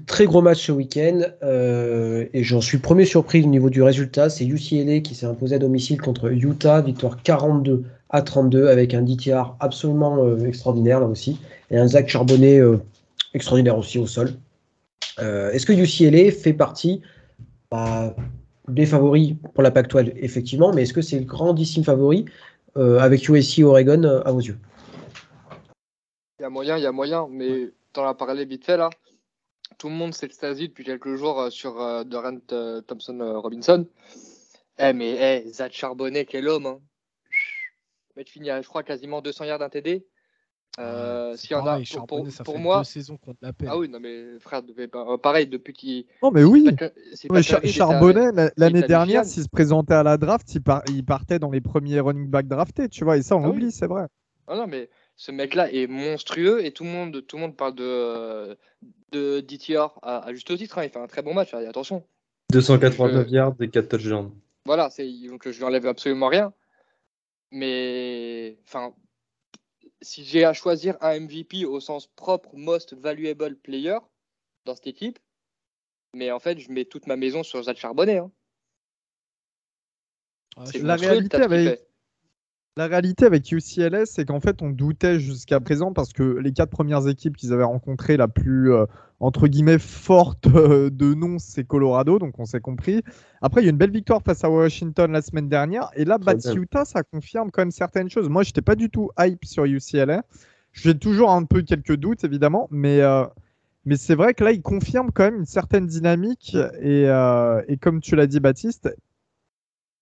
très gros match ce week-end euh, et j'en suis premier surpris au niveau du résultat. C'est UCLA qui s'est imposé à domicile contre Utah, victoire 42 à 32 avec un DTR absolument extraordinaire là aussi et un Zach Charbonnet extraordinaire aussi au sol. Euh, est-ce que UCLA fait partie bah, des favoris pour la Pac-12 Effectivement, mais est-ce que c'est le grandissime favori euh, avec USC Oregon euh, à vos yeux? Il y a moyen, il y a moyen, mais dans la parallèle vite fait là, tout le monde s'extasie depuis quelques jours sur Durant Thompson Robinson. Eh mais eh, Zach Charbonnet, quel homme hein. Mais tu finis je crois, quasiment 200 yards d'un TD. Euh, S'il y en a, pour, pour, moi. Ah oui, non, mais frère, euh, pareil, depuis qu'il. Non, mais oui. Charbonnet, l'année dernière, s'il se présentait à la draft, il, il, partait dans les premiers running back draftés, tu vois, et ça, on ah oublie, c'est vrai. Ah non, mais ce mec-là est monstrueux et tout le monde, tout le monde parle de, de DTR à, juste titre. Hein, il fait un très bon match, attention. 289 yards et 4 touchdowns. Voilà, donc je lui enlève absolument rien. Mais enfin, si j'ai à choisir un MVP au sens propre, most valuable player dans cette équipe, mais en fait, je mets toute ma maison sur Zach Charbonnet. Hein. la, réalité avec, la réalité avec UCLS, c'est qu'en fait, on doutait jusqu'à présent parce que les quatre premières équipes qu'ils avaient rencontrées, la plus euh, entre guillemets forte euh, de nom, c'est Colorado, donc on s'est compris. Après, il y a une belle victoire face à Washington la semaine dernière, et là, battre Utah, ça confirme quand même certaines choses. Moi, j'étais pas du tout hype sur UCLA. J'ai toujours un peu quelques doutes, évidemment, mais, euh, mais c'est vrai que là, il confirme quand même une certaine dynamique, et, et comme tu l'as dit, Baptiste,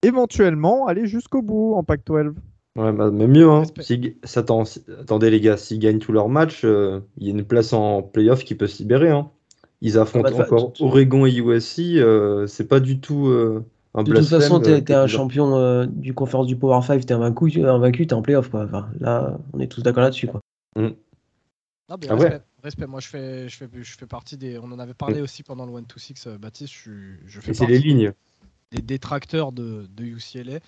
éventuellement aller jusqu'au bout en Pac-12. Ouais, bah, mais mieux, hein. attendez les gars, s'ils gagnent tous leurs matchs, euh, il y a une place en playoff qui peut se libérer. Hein. Ils affrontent ah bah, encore Oregon et USC, euh, c'est pas du tout euh, un De toute façon, tu es, un champion du conférence du Power 5, t'es invaincu, invaincu t'es en playoff. Quoi. là, on est tous d'accord là-dessus. Quoi. Mm. Ah, respect, respect, moi je fais, je, fais, je fais partie des. On en avait parlé mm. aussi pendant le 1-2-6, Baptiste. Je, je fais c'est les lignes. Des détracteurs de, de UCLA.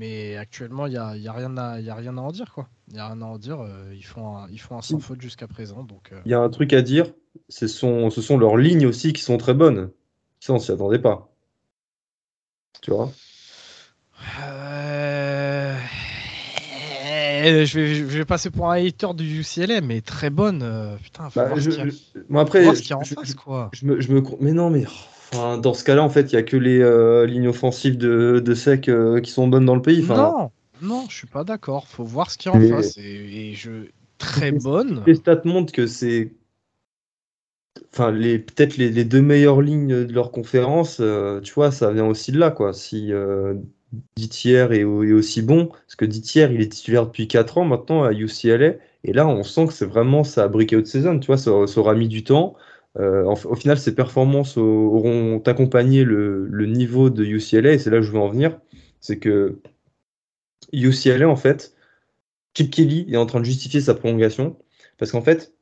Mais actuellement, il n'y a, a, rien à, a rien à en dire. quoi. Il n'y a rien à en dire. Euh, ils, font un, ils font un sans faute jusqu'à présent. Donc, euh. Il y a un truc à dire. Ce sont, ce sont leurs lignes aussi qui sont très bonnes. Ça, on s'y attendait pas. Tu vois? Euh, je, vais, je vais passer pour un hater du UCLM, mais très bonne. Putain, faut bah, voir, je, ce Moi, après, voir ce qu'il y a en face. Quoi. Je, me, je me... Mais non, mais dans ce cas-là, en fait, il n'y a que les euh, lignes offensives de, de sec euh, qui sont bonnes dans le pays. non, non, je suis pas d'accord. Faut voir ce qu'il y a en face. Et, je très bonne. Les stats montrent que c'est, enfin, les peut-être les, deux meilleures lignes de leur conférence. Euh, tu vois, ça vient aussi de là, quoi. Si Dittier est, est, aussi bon, parce que Dittier, il est titulaire depuis 4 ans maintenant à UCLA, et là, on sent que c'est vraiment sa breakout saison. Tu vois, ça, ça aura mis du temps. Au final, ces performances auront accompagné le, niveau de UCLA, et c'est là que je veux en venir. C'est que UCLA, en fait, Chip Kelly est en train de justifier sa prolongation, parce qu'en fait,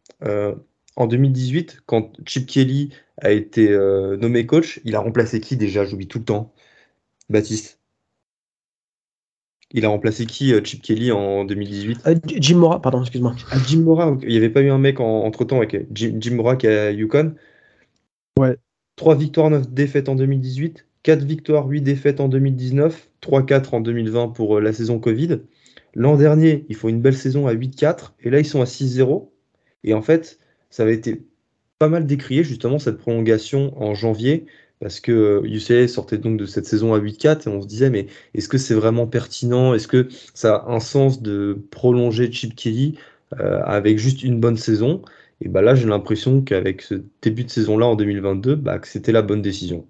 en 2018, quand Chip Kelly a été euh, nommé coach, il a remplacé qui déjà? J'oublie tout le temps. Baptiste. Il a remplacé qui euh, Chip Kelly en 2018 euh, Jim Mora, pardon, excuse-moi. Ah, Jim Mora, il n'y avait pas eu un mec entre temps avec Jim, Mora qui est à Yukon? Ouais. 3 victoires, 9 défaites en 2018, 4 victoires, 8 défaites en 2019, 3-4 en 2020 pour la saison Covid. L'an dernier, ils font une belle saison à 8-4 et là ils sont à 6-0. Et en fait, ça avait été pas mal décrié justement cette prolongation en janvier parce que UCLA euh, sortait donc de cette saison à 8-4 et on se disait mais est-ce que c'est vraiment pertinent? Est-ce que ça a un sens de prolonger Chip Kelly euh, avec juste une bonne saison? Et bah là j'ai l'impression qu'avec ce début de saison là en 2022, bah, que c'était la bonne décision.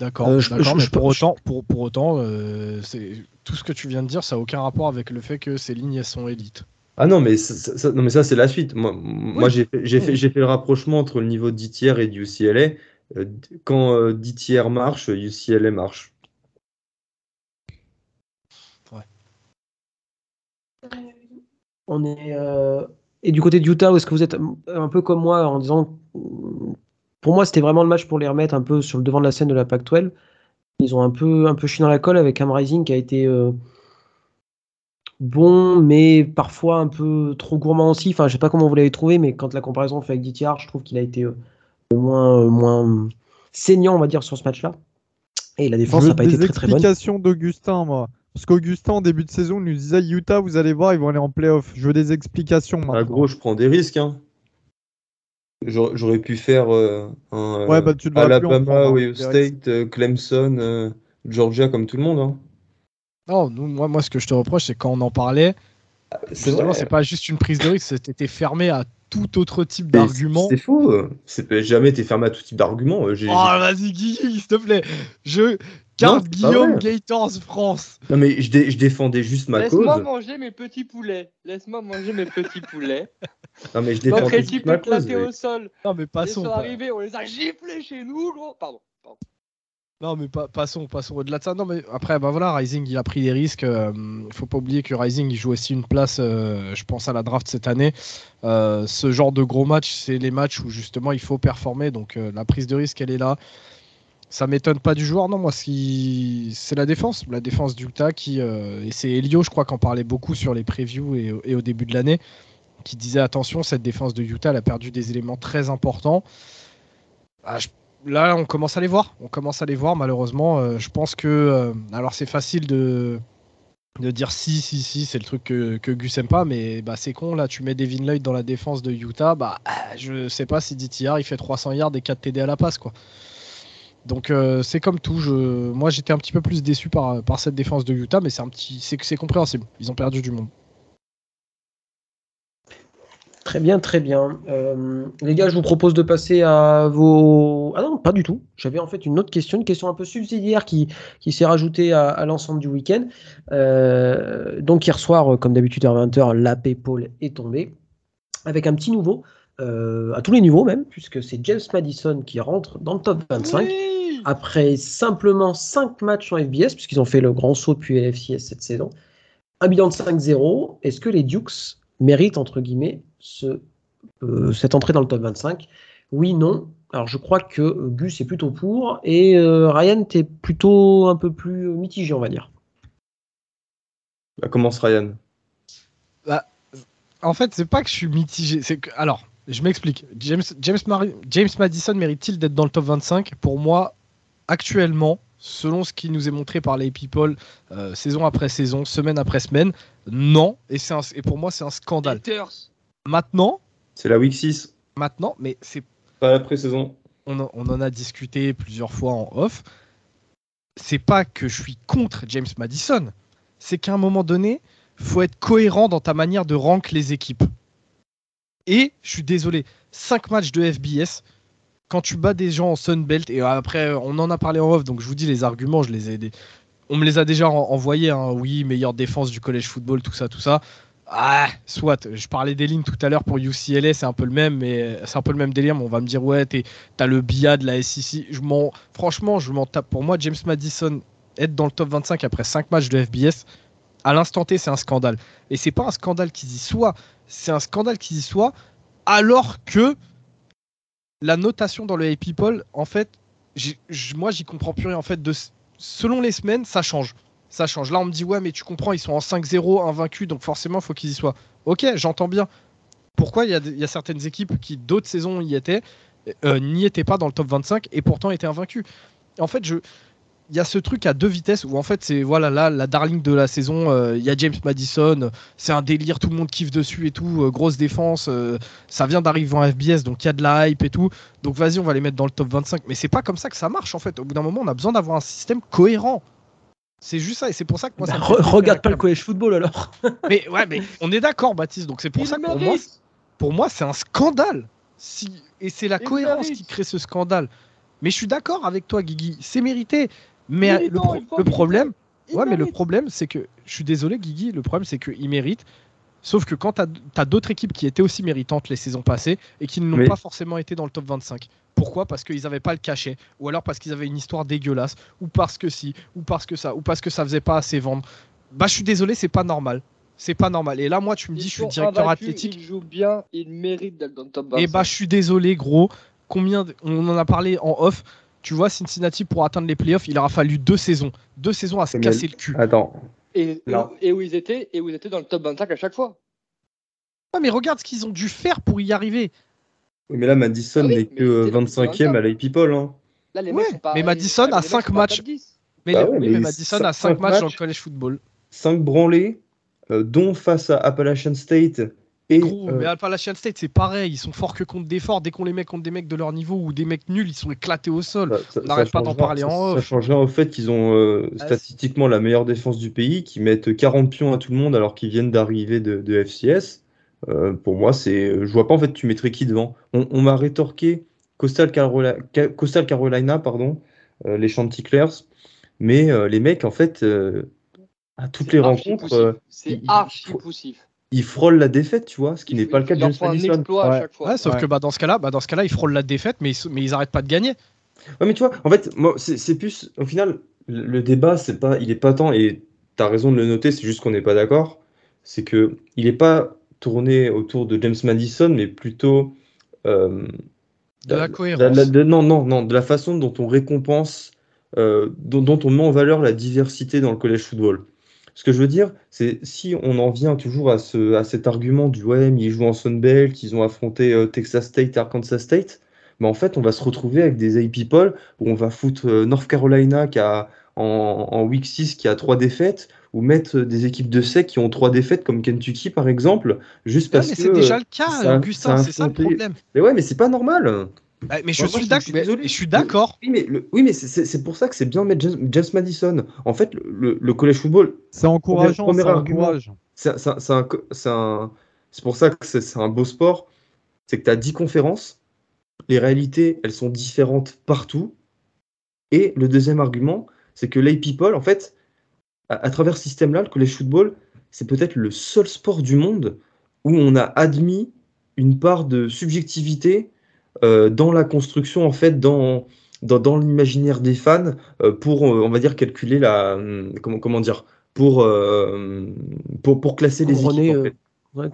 D'accord, euh, mais pour autant, pour, pour autant tout ce que tu viens de dire, ça n'a aucun rapport avec le fait que ces lignes sont élites. Ah non, mais ça, non, mais ça c'est la suite. Moi, moi j'ai fait, fait, fait, le rapprochement entre le niveau d'ITR et du UCLA. Euh, quand euh, DTR marche, UCLA marche. Ouais. On est, euh, Et du côté de Utah, est-ce que vous êtes un peu comme moi en disant. Pour moi, c'était vraiment le match pour les remettre un peu sur le devant de la scène de la Pac-12. Ils ont un peu, un peu chié dans la colle avec un Rising qui a été bon, mais parfois un peu trop gourmand aussi. Enfin, je sais pas comment vous l'avez trouvé, mais quand la comparaison fait avec DTR, je trouve qu'il a été euh, moins, euh, moins saignant, on va dire, sur ce match-là. Et la défense n'a pas été très très bonne. explications d'Augustin, moi. Parce qu'Augustin, en début de saison, nous disait Utah, vous allez voir, ils vont aller en playoff. Je veux des explications. Ah, gros, je prends des risques. Hein. J'aurais pu faire euh, un ouais, bah, tu Alabama, Ohio State, Clemson, Georgia, comme tout le monde. Hein. Non, moi, moi, ce que je te reproche, c'est quand on en parlait, c'est pas juste une prise de risque, c'était fermé à tout autre type d'argument. C'est faux. C'est jamais été fermé à tout type d'argument. Oh, vas-y, Guy, s'il te plaît. Je garde Guillaume Gators France. Non, mais je, je défendais juste ma cause. Laisse-moi manger mes petits poulets. Laisse-moi manger mes petits poulets. Non, mais je défendais juste ma cause. au sol. Non, mais passons. Ils sont arrivés, on les a giflés chez nous, gros. Pardon. Non, mais passons, passons au-delà de ça. Non, mais après, bah voilà, Rising, il a pris des risques. Il euh, faut pas oublier que Rising, il joue aussi une place, euh, je pense, à la draft cette année. Euh, ce genre de gros match, c'est les matchs où justement il faut performer. Donc la prise de risque, elle est là. Ça m'étonne pas du joueur. Non, moi, c'est la défense. La défense d'Utah qui. et c'est Elio, je crois, qu'en parlait beaucoup sur les previews et, au début de l'année, qui disait attention, cette défense de Utah, elle a perdu des éléments très importants. Ah, je là, on commence à les voir. On commence à les voir, malheureusement. Euh, je pense que. Euh, alors, c'est facile de, dire si, si, si, c'est le truc que, que Gus aime pas, mais bah, c'est con. Là, tu mets Devin Lloyd dans la défense de Utah. Bah, je sais pas si DTR il fait 300 yards et 4 TD à la passe, quoi. Donc euh, c'est comme tout. Moi j'étais un petit peu plus déçu par, cette défense de Utah, mais c'est compréhensible. Ils ont perdu du monde. Très bien, très bien. Euh, les gars, je vous propose de passer à vos. Ah non, pas du tout. J'avais en fait une autre question, une question un peu subsidiaire qui, qui s'est rajoutée à, l'ensemble du week-end. Euh, donc hier soir, comme d'habitude à 20h, la PayPal est tombée avec un petit nouveau, euh, à tous les niveaux même, puisque c'est James Madison qui rentre dans le top 25. Après simplement 5 matchs en FBS, puisqu'ils ont fait le grand saut depuis LFCS cette saison. Un bilan de 5-0. Est-ce que les Dukes méritent, entre guillemets, ce, euh, cette entrée dans le top 25 Oui, non. Alors je crois que Gus est plutôt pour et euh, Ryan, tu es plutôt un peu plus mitigé, on va dire. Bah, commence Ryan. Bah, en fait, c'est pas que je suis mitigé. C'est que, alors, je m'explique. James, James, James Madison mérite-t-il d'être dans le top 25 Pour moi, actuellement, selon ce qui nous est montré par les people euh, saison après saison, semaine après semaine, non. Et, et pour moi, c'est un scandale. Maintenant. C'est la week 6. Maintenant, mais c'est. Pas la pré-saison. On, en a discuté plusieurs fois en off. C'est pas que je suis contre James Madison. C'est qu'à un moment donné, faut être cohérent dans ta manière de rank les équipes. Et je suis désolé, 5 matchs de FBS, quand tu bats des gens en Sunbelt, et après on en a parlé en off, donc je vous dis les arguments, je les ai. On me les a déjà envoyés, hein. oui, meilleure défense du collège football, tout ça, tout ça Ah, soit. Je parlais des lignes tout à l'heure pour UCLA, c'est un peu le même, mais c'est un peu le même délire. Mais on va me dire, ouais, t'as le BIA de la SEC. Je franchement, je m'en tape. Pour moi, James Madison, être dans le top 25 après 5 matchs de FBS, à l'instant T, c'est un scandale. Et c'est pas un scandale qui y soit, c'est un scandale qui y soit, alors que la notation dans le AP People, en fait, moi, j'y comprends plus rien. En fait, selon les semaines, ça change ça change. Là, on me dit, ouais, mais tu comprends, ils sont en 5-0, invaincus, donc forcément, il faut qu'ils y soient. Ok, j'entends bien. Pourquoi il y, a certaines équipes qui, d'autres saisons, y étaient, euh, n'y étaient pas dans le top 25 et pourtant étaient invaincus? En fait, je. Il y a ce truc à deux vitesses où en fait c'est voilà là la darling de la saison. Euh, il y a James Madison, c'est un délire, tout le monde kiffe dessus et tout, euh, grosse défense. ça vient d'arriver en FBS donc il y a de la hype et tout. Donc vas-y on va les mettre dans le top 25. Mais c'est pas comme ça que ça marche en fait. Au bout d'un moment on a besoin d'avoir un système cohérent. C'est juste ça, et c'est pour ça que moi ça bah, Regarde pas le collège football alors. mais ouais, mais on est d'accord, Baptiste. Donc c'est pour ça que pour moi, pour moi, c'est un scandale. Si... Et c'est la cohérence qui crée ce scandale. Mais je suis d'accord avec toi, Guigui. C'est mérité. Mais le, problème, ouais, mais le problème, c'est que je suis désolé, Guigui. Le problème, c'est qu'il mérite. Sauf que quand tu as, d'autres équipes qui étaient aussi méritantes les saisons passées et qui n'ont pas forcément été dans le top 25. Pourquoi? Parce qu'ils n'avaient pas le cachet, ou alors parce qu'ils avaient une histoire dégueulasse, ou parce que si, ou parce que ça, ou parce que ça faisait pas assez vendre. Bah, je suis désolé, c'est pas normal. C'est pas normal. Et là, moi, tu me dis, je suis directeur athlétique. Il joue bien, il mérite d'être dans le top 25. Et bah, je suis désolé, gros. Combien On en a parlé en off. Tu vois, Cincinnati, pour atteindre les playoffs, il aura fallu deux saisons. Deux saisons à se casser le cul. Attends, et, et, où ils étaient et où ils étaient dans le top 25 à chaque fois. Ouais, mais regarde ce qu'ils ont dû faire pour y arriver. Oui, mais là, Madison ah n'est que 25e à la People. Hein. Là, les ouais, mais Madison a 5 matchs. Mais, bah mais, Madison a 5 matchs dans le college football. 5 branlés, euh, dont face à Appalachian State. Et, Gros, euh... mais Appalachian State, c'est pareil. Ils sont forts que contre des forts. Dès qu'on les met contre des mecs de leur niveau ou des mecs nuls, ils sont éclatés au sol. Ça, On n'arrête pas d'en parler en off. Ça change rien au fait qu'ils ont euh, ah, statistiquement la meilleure défense du pays, qui mettent 40 pions à tout le monde alors qu'ils viennent d'arriver de, de, FCS. Euh, pour moi, c'est, je vois pas en fait tu mettrais qui devant. On, m'a rétorqué Coastal Carolina, Coastal Carolina pardon, euh, les Chanticleers, mais euh, les mecs en fait à toutes les rencontres, c'est archi poussif. Ils frôlent la défaite, tu vois, ce qui n'est pas le cas de James Madison. Ouais. sauf que bah, dans ce cas-là, bah, dans ce cas-là, ils frôlent la défaite, mais ils, mais ils arrêtent pas de gagner. Ouais, mais tu vois, en fait, moi, c'est plus, au final, le, débat, c'est pas, il est pas tant, et tu as raison de le noter, c'est juste qu'on n'est pas d'accord, c'est que il est pas tourner autour de James Madison, mais plutôt euh, de la cohérence. non, non, non, de la façon dont on récompense, euh, dont, on met en valeur la diversité dans le collège football. Ce que je veux dire, c'est si on en vient toujours à, ce, à cet argument du ouais, mais ils jouent en Sunbelt, ils ont affronté euh, Texas State, Arkansas State, mais en fait, on va se retrouver avec des AP people où on va foutre North Carolina qui a en, en week 6 qui a trois défaites, ou mettre des équipes de sec qui ont trois défaites comme Kentucky par exemple, juste parce que. c'est déjà le cas, Augustin, c'est ça le problème. Mais ouais, mais c'est pas normal. Bah, mais je, suis je, suis d'accord. Oui, mais, oui, mais c'est pour ça que c'est bien de mettre James, Madison. En fait, le, le collège football. C'est encourageant. C'est C'est pour ça que c'est un beau sport. C'est que tu as 10 conférences. Les réalités, elles sont différentes partout. Et le deuxième argument, c'est que les people, en fait, à, travers ce système-là, le college football, c'est peut-être le seul sport du monde où on a admis une part de subjectivité euh, dans la construction, en fait, dans, dans, l'imaginaire des fans, euh, pour, euh, on va dire, calculer la. Hum, comment, comment dire pour, pour, pour, classer les équipes.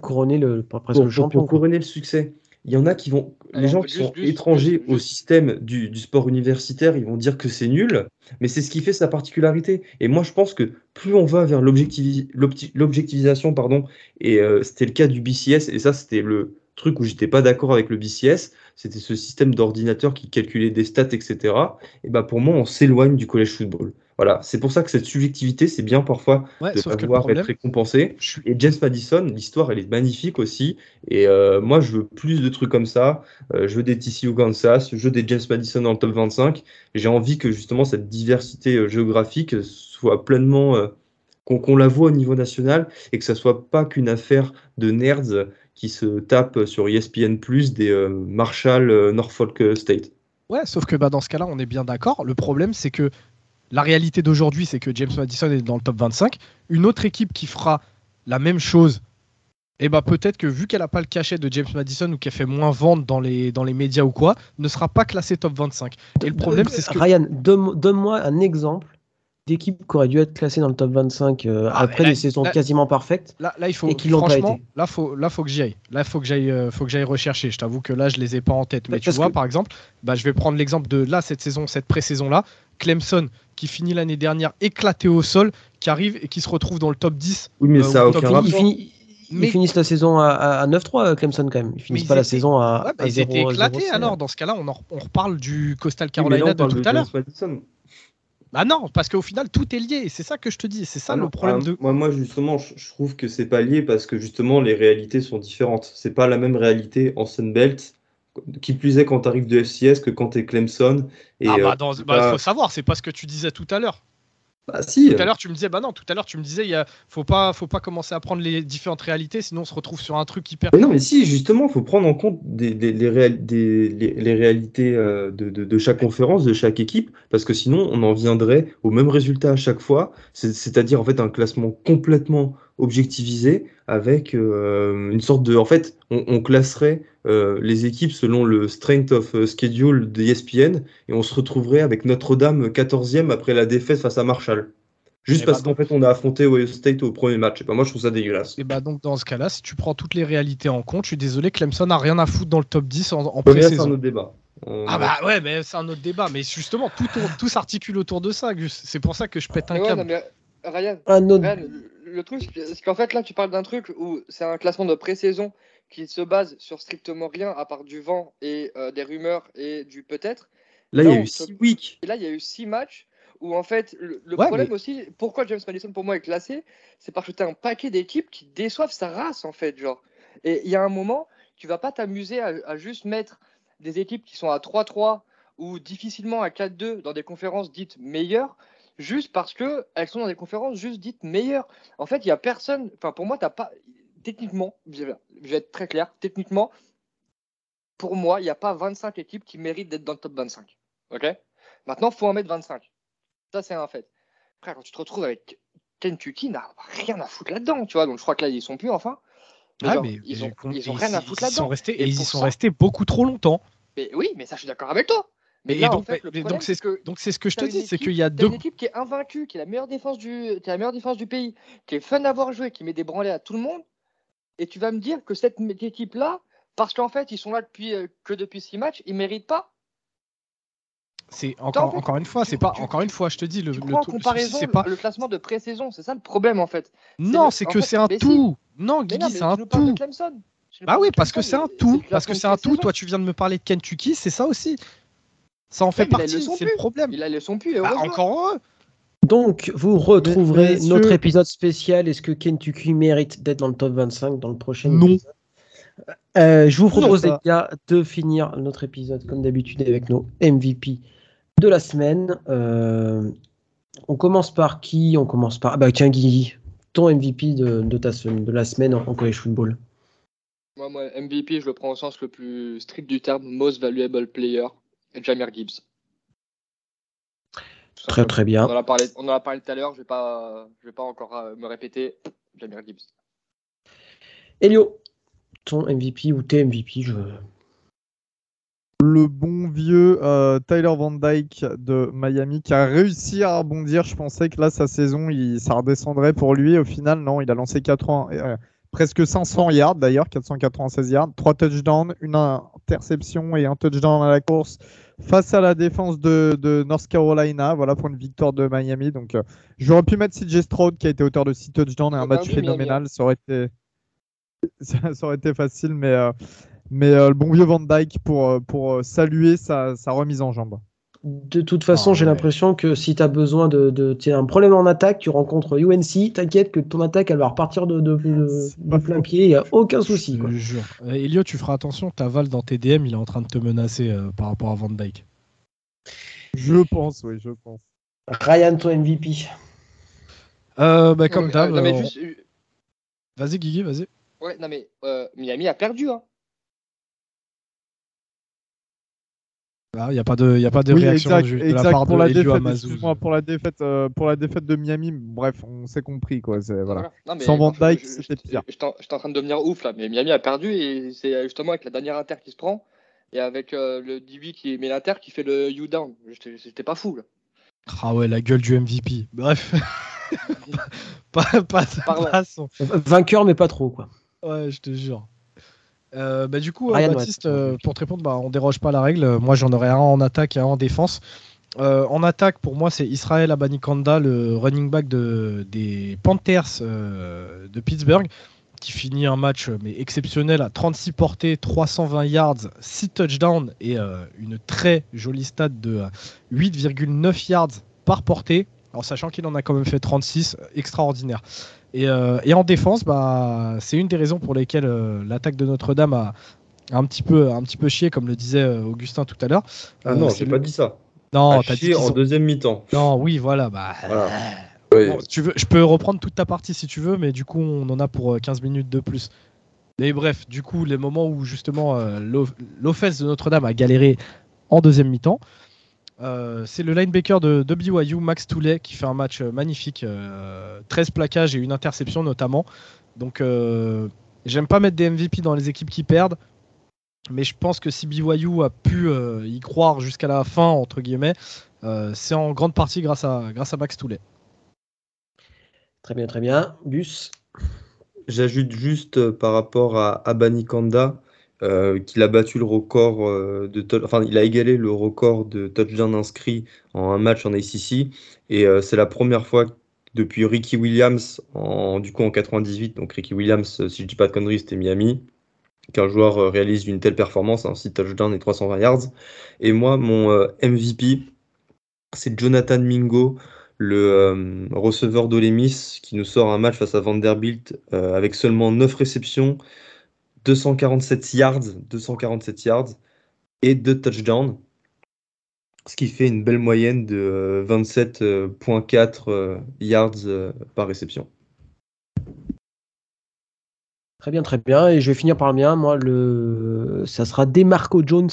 couronner le, le champion. Pour couronner le succès il y en a qui vont, les gens qui sont étrangers au système du, sport universitaire, ils vont dire que c'est nul, mais c'est ce qui fait sa particularité. Et moi, je pense que plus on va vers l'objectivisation, pardon, et euh, c'était le cas du BCS, et ça, c'était le truc où j'étais pas d'accord avec le BCS, c'était ce système d'ordinateur qui calculait des stats, etc. Et bah pour moi, on s'éloigne du collège football. Voilà, c'est pour ça que cette subjectivité, c'est bien parfois de pouvoir être récompensé. Et James Madison, l'histoire, elle est magnifique aussi. Et euh, moi, je veux plus de trucs comme ça. Euh, je veux des TCU Kansas, je veux des James Madison dans le top 25. J'ai envie que justement cette diversité euh, géographique soit pleinement qu'on la voit au niveau national et que ça soit pas qu'une affaire de nerds qui se tapent sur ESPN Plus des Marshall Norfolk State. Ouais, sauf que bah, dans ce cas-là, on est bien d'accord. Le problème, c'est que la réalité d'aujourd'hui, c'est que James Madison est dans le top 25. Une autre équipe qui fera la même chose et eh bah peut-être que vu qu'elle n'a pas le cachet de James Madison ou qu'elle fait moins vendre dans les, dans les médias ou quoi, ne sera pas classée top 25. Et le problème, c'est ce que. Ryan, donne-moi un exemple d'équipe qui aurait dû être classée dans le top 25 euh, ah, après des saisons quasiment parfaites là, là, il faut, et qui l'ont pas été. Là, faut, là, faut que j'y aille. Là, faut que j'aille, euh, faut que j'aille rechercher. Je t'avoue que là, je les ai pas en tête. Mais tu vois, par exemple, bah, je vais prendre l'exemple de là cette saison, cette pré-saison là, Clemson qui finit l'année dernière éclaté au sol, qui arrive et qui se retrouve dans le top 10. Oui, mais euh, ça a aucun rapport. Ils finissent la saison à, 9-3, Clemson, quand même. Ils finissent pas la saison à, ouais, Ils étaient éclatés alors. Dans ce cas-là, on, on reparle du Coastal Carolina de tout à l'heure. Bah non, parce qu'au final, tout est lié. C'est ça que je te dis. C'est ça ah le problème ah, de. Moi, moi, justement, je, trouve que c'est pas lié parce que justement, les réalités sont différentes. C'est pas la même réalité en Sunbelt. Qui plus est quand tu arrives de FCS que quand tu es Clemson. Et, ah bah, euh, bah faut savoir, c'est pas ce que tu disais tout à l'heure. Bah, si. Tout à l'heure, tu me disais, bah non, tout à l'heure, tu me disais, il faut pas, faut pas commencer à prendre les différentes réalités, sinon on se retrouve sur un truc hyper. Mais non, mais si, justement, il faut prendre en compte des, les, les, réalités euh, de, de, chaque conférence, de chaque équipe, parce que sinon, on en viendrait au même résultat à chaque fois, c'est-à-dire en fait un classement complètement objectivisé avec euh, une sorte de. En fait, on, classerait euh, les équipes selon le strength of euh, schedule de ESPN et on se retrouverait avec Notre-Dame 14e après la défaite face à Marshall. Juste eh parce bah, qu'en fait, on a affronté Ohio State au premier match. Et bah, moi, je trouve ça dégueulasse. Et bah, donc, dans ce cas-là, si tu prends toutes les réalités en compte, je suis désolé, Clemson n'a rien à foutre dans le top 10 en, en pré-saison. C'est un autre débat. Ah bah ouais, mais c'est un autre débat. Mais justement, tout, tout s'articule autour de ça, C'est pour ça que je pète un câble. Ryan, le truc, c'est qu'en fait, là, tu parles d'un truc où c'est un classement de pré-saison qui se base sur strictement rien à part du vent et euh, des rumeurs et du peut-être. Là, il y a eu six weeks. Et là, il y a eu six matchs où, en fait, le, problème aussi, pourquoi James Madison pour moi est classé, c'est parce que tu as un paquet d'équipes qui déçoivent sa race, en fait. genre. Et il y a un moment, tu vas pas t'amuser à, à juste mettre des équipes qui sont à 3-3 ou difficilement à 4-2 dans des conférences dites meilleures juste parce que elles sont dans des conférences juste dites meilleures. En fait, il y a personne. Enfin, pour moi, t'as pas. Techniquement, je vais être très clair. Techniquement, pour moi, il n'y a pas 25 équipes qui méritent d'être dans le top 25. Ok? Maintenant, faut en mettre 25. Ça, c'est un fait. Après, quand tu te retrouves avec Kentucky, n'a rien à foutre là-dedans, tu vois. Donc, je crois que là, ils sont plus enfin. ah, mais ils, ont, ils ont rien à foutre là-dedans. Et, ils y sont restés beaucoup trop longtemps. Mais oui, mais ça, je suis d'accord avec toi. Mais donc, c'est ce que donc c'est ce que je te dis, c'est qu'il y a deux. Une équipe qui est invaincue, qui est la meilleure défense du, qui est la meilleure défense du pays, qui est fun à voir jouer, qui met des branlées à tout le monde. Et tu vas me dire que cette équipe-là, parce qu'en fait ils sont là depuis euh, que depuis six matchs, ils méritent pas. C'est encore, encore une fois, c'est pas encore une fois, je te dis le, le, comparaison, c'est pas le classement de pré-saison, c'est ça le problème en fait. Non, c'est que c'est un tout. Non, Guigui, c'est un tout. Bah oui, parce que c'est un tout, parce que c'est un tout. Toi, tu viens de me parler de Kentucky, c'est ça aussi. Ça en fait partie, c'est le problème. Il a le son plus. Bah, encore heureux. Donc, vous retrouverez notre épisode spécial. Est-ce que Kentucky mérite d'être dans le top 25 dans le prochain Non. Euh, je vous propose, les gars, de finir notre épisode comme d'habitude avec nos MVP de la semaine. Euh, on commence par qui? On commence par. Ah bah tiens, Guy, ton MVP de, ta semaine, de la semaine en, college football. Moi, moi, MVP, je le prends au sens le plus strict du terme, most valuable player. Jamir Gibbs. Très très bien. On en a parlé, on a parlé tout à l'heure, je ne vais, pas, je vais pas encore euh, me répéter. Jamir Gibbs. Elio, ton MVP ou tes MVP, je le bon vieux euh, Tyler Van Dyke de Miami qui a réussi à rebondir. Je pensais que là, sa saison, il, ça redescendrait pour lui. Au final, non, il a lancé 4 ans, euh, presque 500 yards d'ailleurs, 496 yards, 3 touchdowns, une interception et un touchdown à la course face à la défense de, North Carolina. Voilà pour une victoire de Miami. Donc, euh, j'aurais pu mettre CJ Stroud qui a été auteur de 6 touchdowns et un match phénoménal. Ça aurait été, ça, aurait été facile, mais, euh, mais euh, le bon vieux Van Dyke pour, pour saluer sa, sa remise en jambe. De toute façon, ah, j'ai l'impression que si tu as besoin de, de un problème en attaque, tu rencontres UNC, t'inquiète que ton attaque elle va repartir de, de, plein pied, il n'y a aucun souci. Je jure. Euh, Elio, tu feras attention, ta Val dans tes DM, il est en train de te menacer euh, par rapport à Van Dyke. Je pense, oui, je pense. Ryan, toi MVP. Euh, bah, comme d'hab. Vas-y, Guigui, vas-y. Ouais, non mais Miami a perdu. Hein. Il n'y a pas de, y a pas de réaction de la part pour de la défaite, pour la défaite, euh, pour la défaite de Miami. Bref, on s'est compris quoi. Voilà. Sans Van Dyke, c'était pire. J'étais en train de devenir ouf là, mais Miami a perdu et c'est justement avec la dernière inter qui se prend et avec euh, le DB qui met l'inter qui fait le U down. J'étais pas fou là. Ah ouais, la gueule du MVP. Bref. pas, pas, pas Vainqueur, mais pas trop quoi. Ouais, je te jure. Euh, bah, du coup, euh, Baptiste, euh, pour te répondre, bah, on déroge pas la règle. Moi, j'en aurais un en attaque et un en défense. en attaque, pour moi, c'est Israël Abanikanda, le running back de, des Panthers de Pittsburgh, qui finit un match mais exceptionnel à 36 portées, 320 yards, 6 touchdowns et une très jolie stat de 8,9 yards par portée. Alors, sachant qu'il en a quand même fait 36, extraordinaire. Euh, et, en défense, bah, c'est une des raisons pour lesquelles euh, l'attaque de Notre-Dame a un petit peu, un petit peu chié, comme le disait euh, Augustin tout à l'heure. Ah non, j'ai pas dit ça. Non, t'as chié en deuxième mi-temps. Non, oui, voilà. Bah, tu veux, je peux reprendre toute ta partie si tu veux, mais du coup, on en a pour 15 minutes de plus. Mais bref, du coup, les moments où justement l'offense de Notre-Dame a galéré en deuxième mi-temps, euh, c'est le linebacker de, de, BYU, Max Toulet, qui fait un match euh, magnifique. 13 euh, plaquages et une interception notamment. Donc, j'aime pas mettre des MVP dans les équipes qui perdent. Mais je pense que si BYU a pu y croire jusqu'à la fin, entre guillemets, c'est en grande partie grâce à, grâce à Max Toulet. Très bien, très bien. Gus? J'ajoute juste par rapport à Abani Kanda euh, qu'il a battu le record euh, de enfin il a égalé le record de touchdown inscrit en un match en ACC et euh, c'est la première fois depuis Ricky Williams en du coup en 98 donc Ricky Williams si je dis pas de conneries c'était Miami qu'un joueur réalise une telle performance un 6 touchdowns et 320 yards. Et moi mon MVP c'est Jonathan Mingo le receveur d'Olemis qui nous sort un match face à Vanderbilt avec seulement 9 réceptions 247 yards, 247 yards et 2 touchdowns. Ce qui fait une belle moyenne de 27,4 euh, euh, yards euh, par réception. Très bien, très bien. Et je vais finir par le mien. Moi, ça sera Demarco Jones,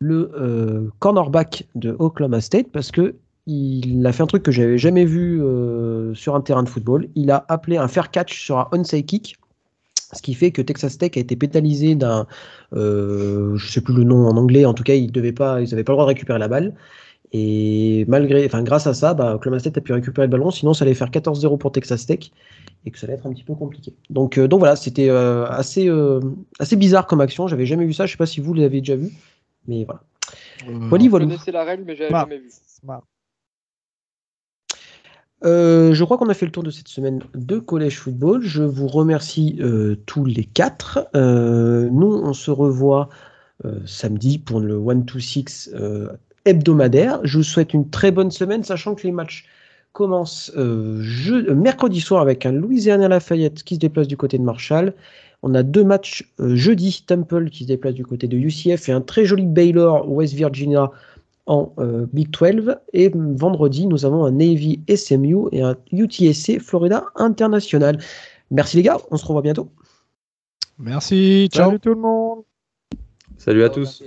le cornerback de Oklahoma State, parce que il a fait un truc que j'avais jamais vu sur un terrain de football. Il a appelé un fair catch sur un onside kick ce qui fait que Texas Tech a été pénalisé d'un, euh, je sais plus le nom en anglais, en tout cas ils n'avaient pas, ils pas le droit de récupérer la balle. Et malgré, enfin grâce à ça, bah, Oklahoma State a pu récupérer le ballon, sinon ça allait faire 14-0 pour Texas Tech et que ça allait être un petit peu compliqué. Donc, euh, donc voilà, c'était euh, assez, euh, assez bizarre comme action. J'avais jamais vu ça. Je sais pas si vous l'avez déjà vu, mais voilà. voilà, voilà. Je connaissais la règle, mais j'avais jamais vu. Euh, je crois qu'on a fait le tour de cette semaine de Collège Football. Je vous remercie euh, tous les quatre. Euh, nous, on se revoit samedi pour le 1-2-6 hebdomadaire. Je vous souhaite une très bonne semaine, sachant que les matchs commencent mercredi soir avec un Louisiana Lafayette qui se déplace du côté de Marshall. On a deux matchs jeudi, Temple qui se déplace du côté de UCF et un très joli Baylor West Virginia en euh, Big 12. Et vendredi, nous avons un Navy SMU et un UTSC Florida International. Merci les gars, on se revoit bientôt. Merci, ciao. Salut tout le monde. Salut à tous.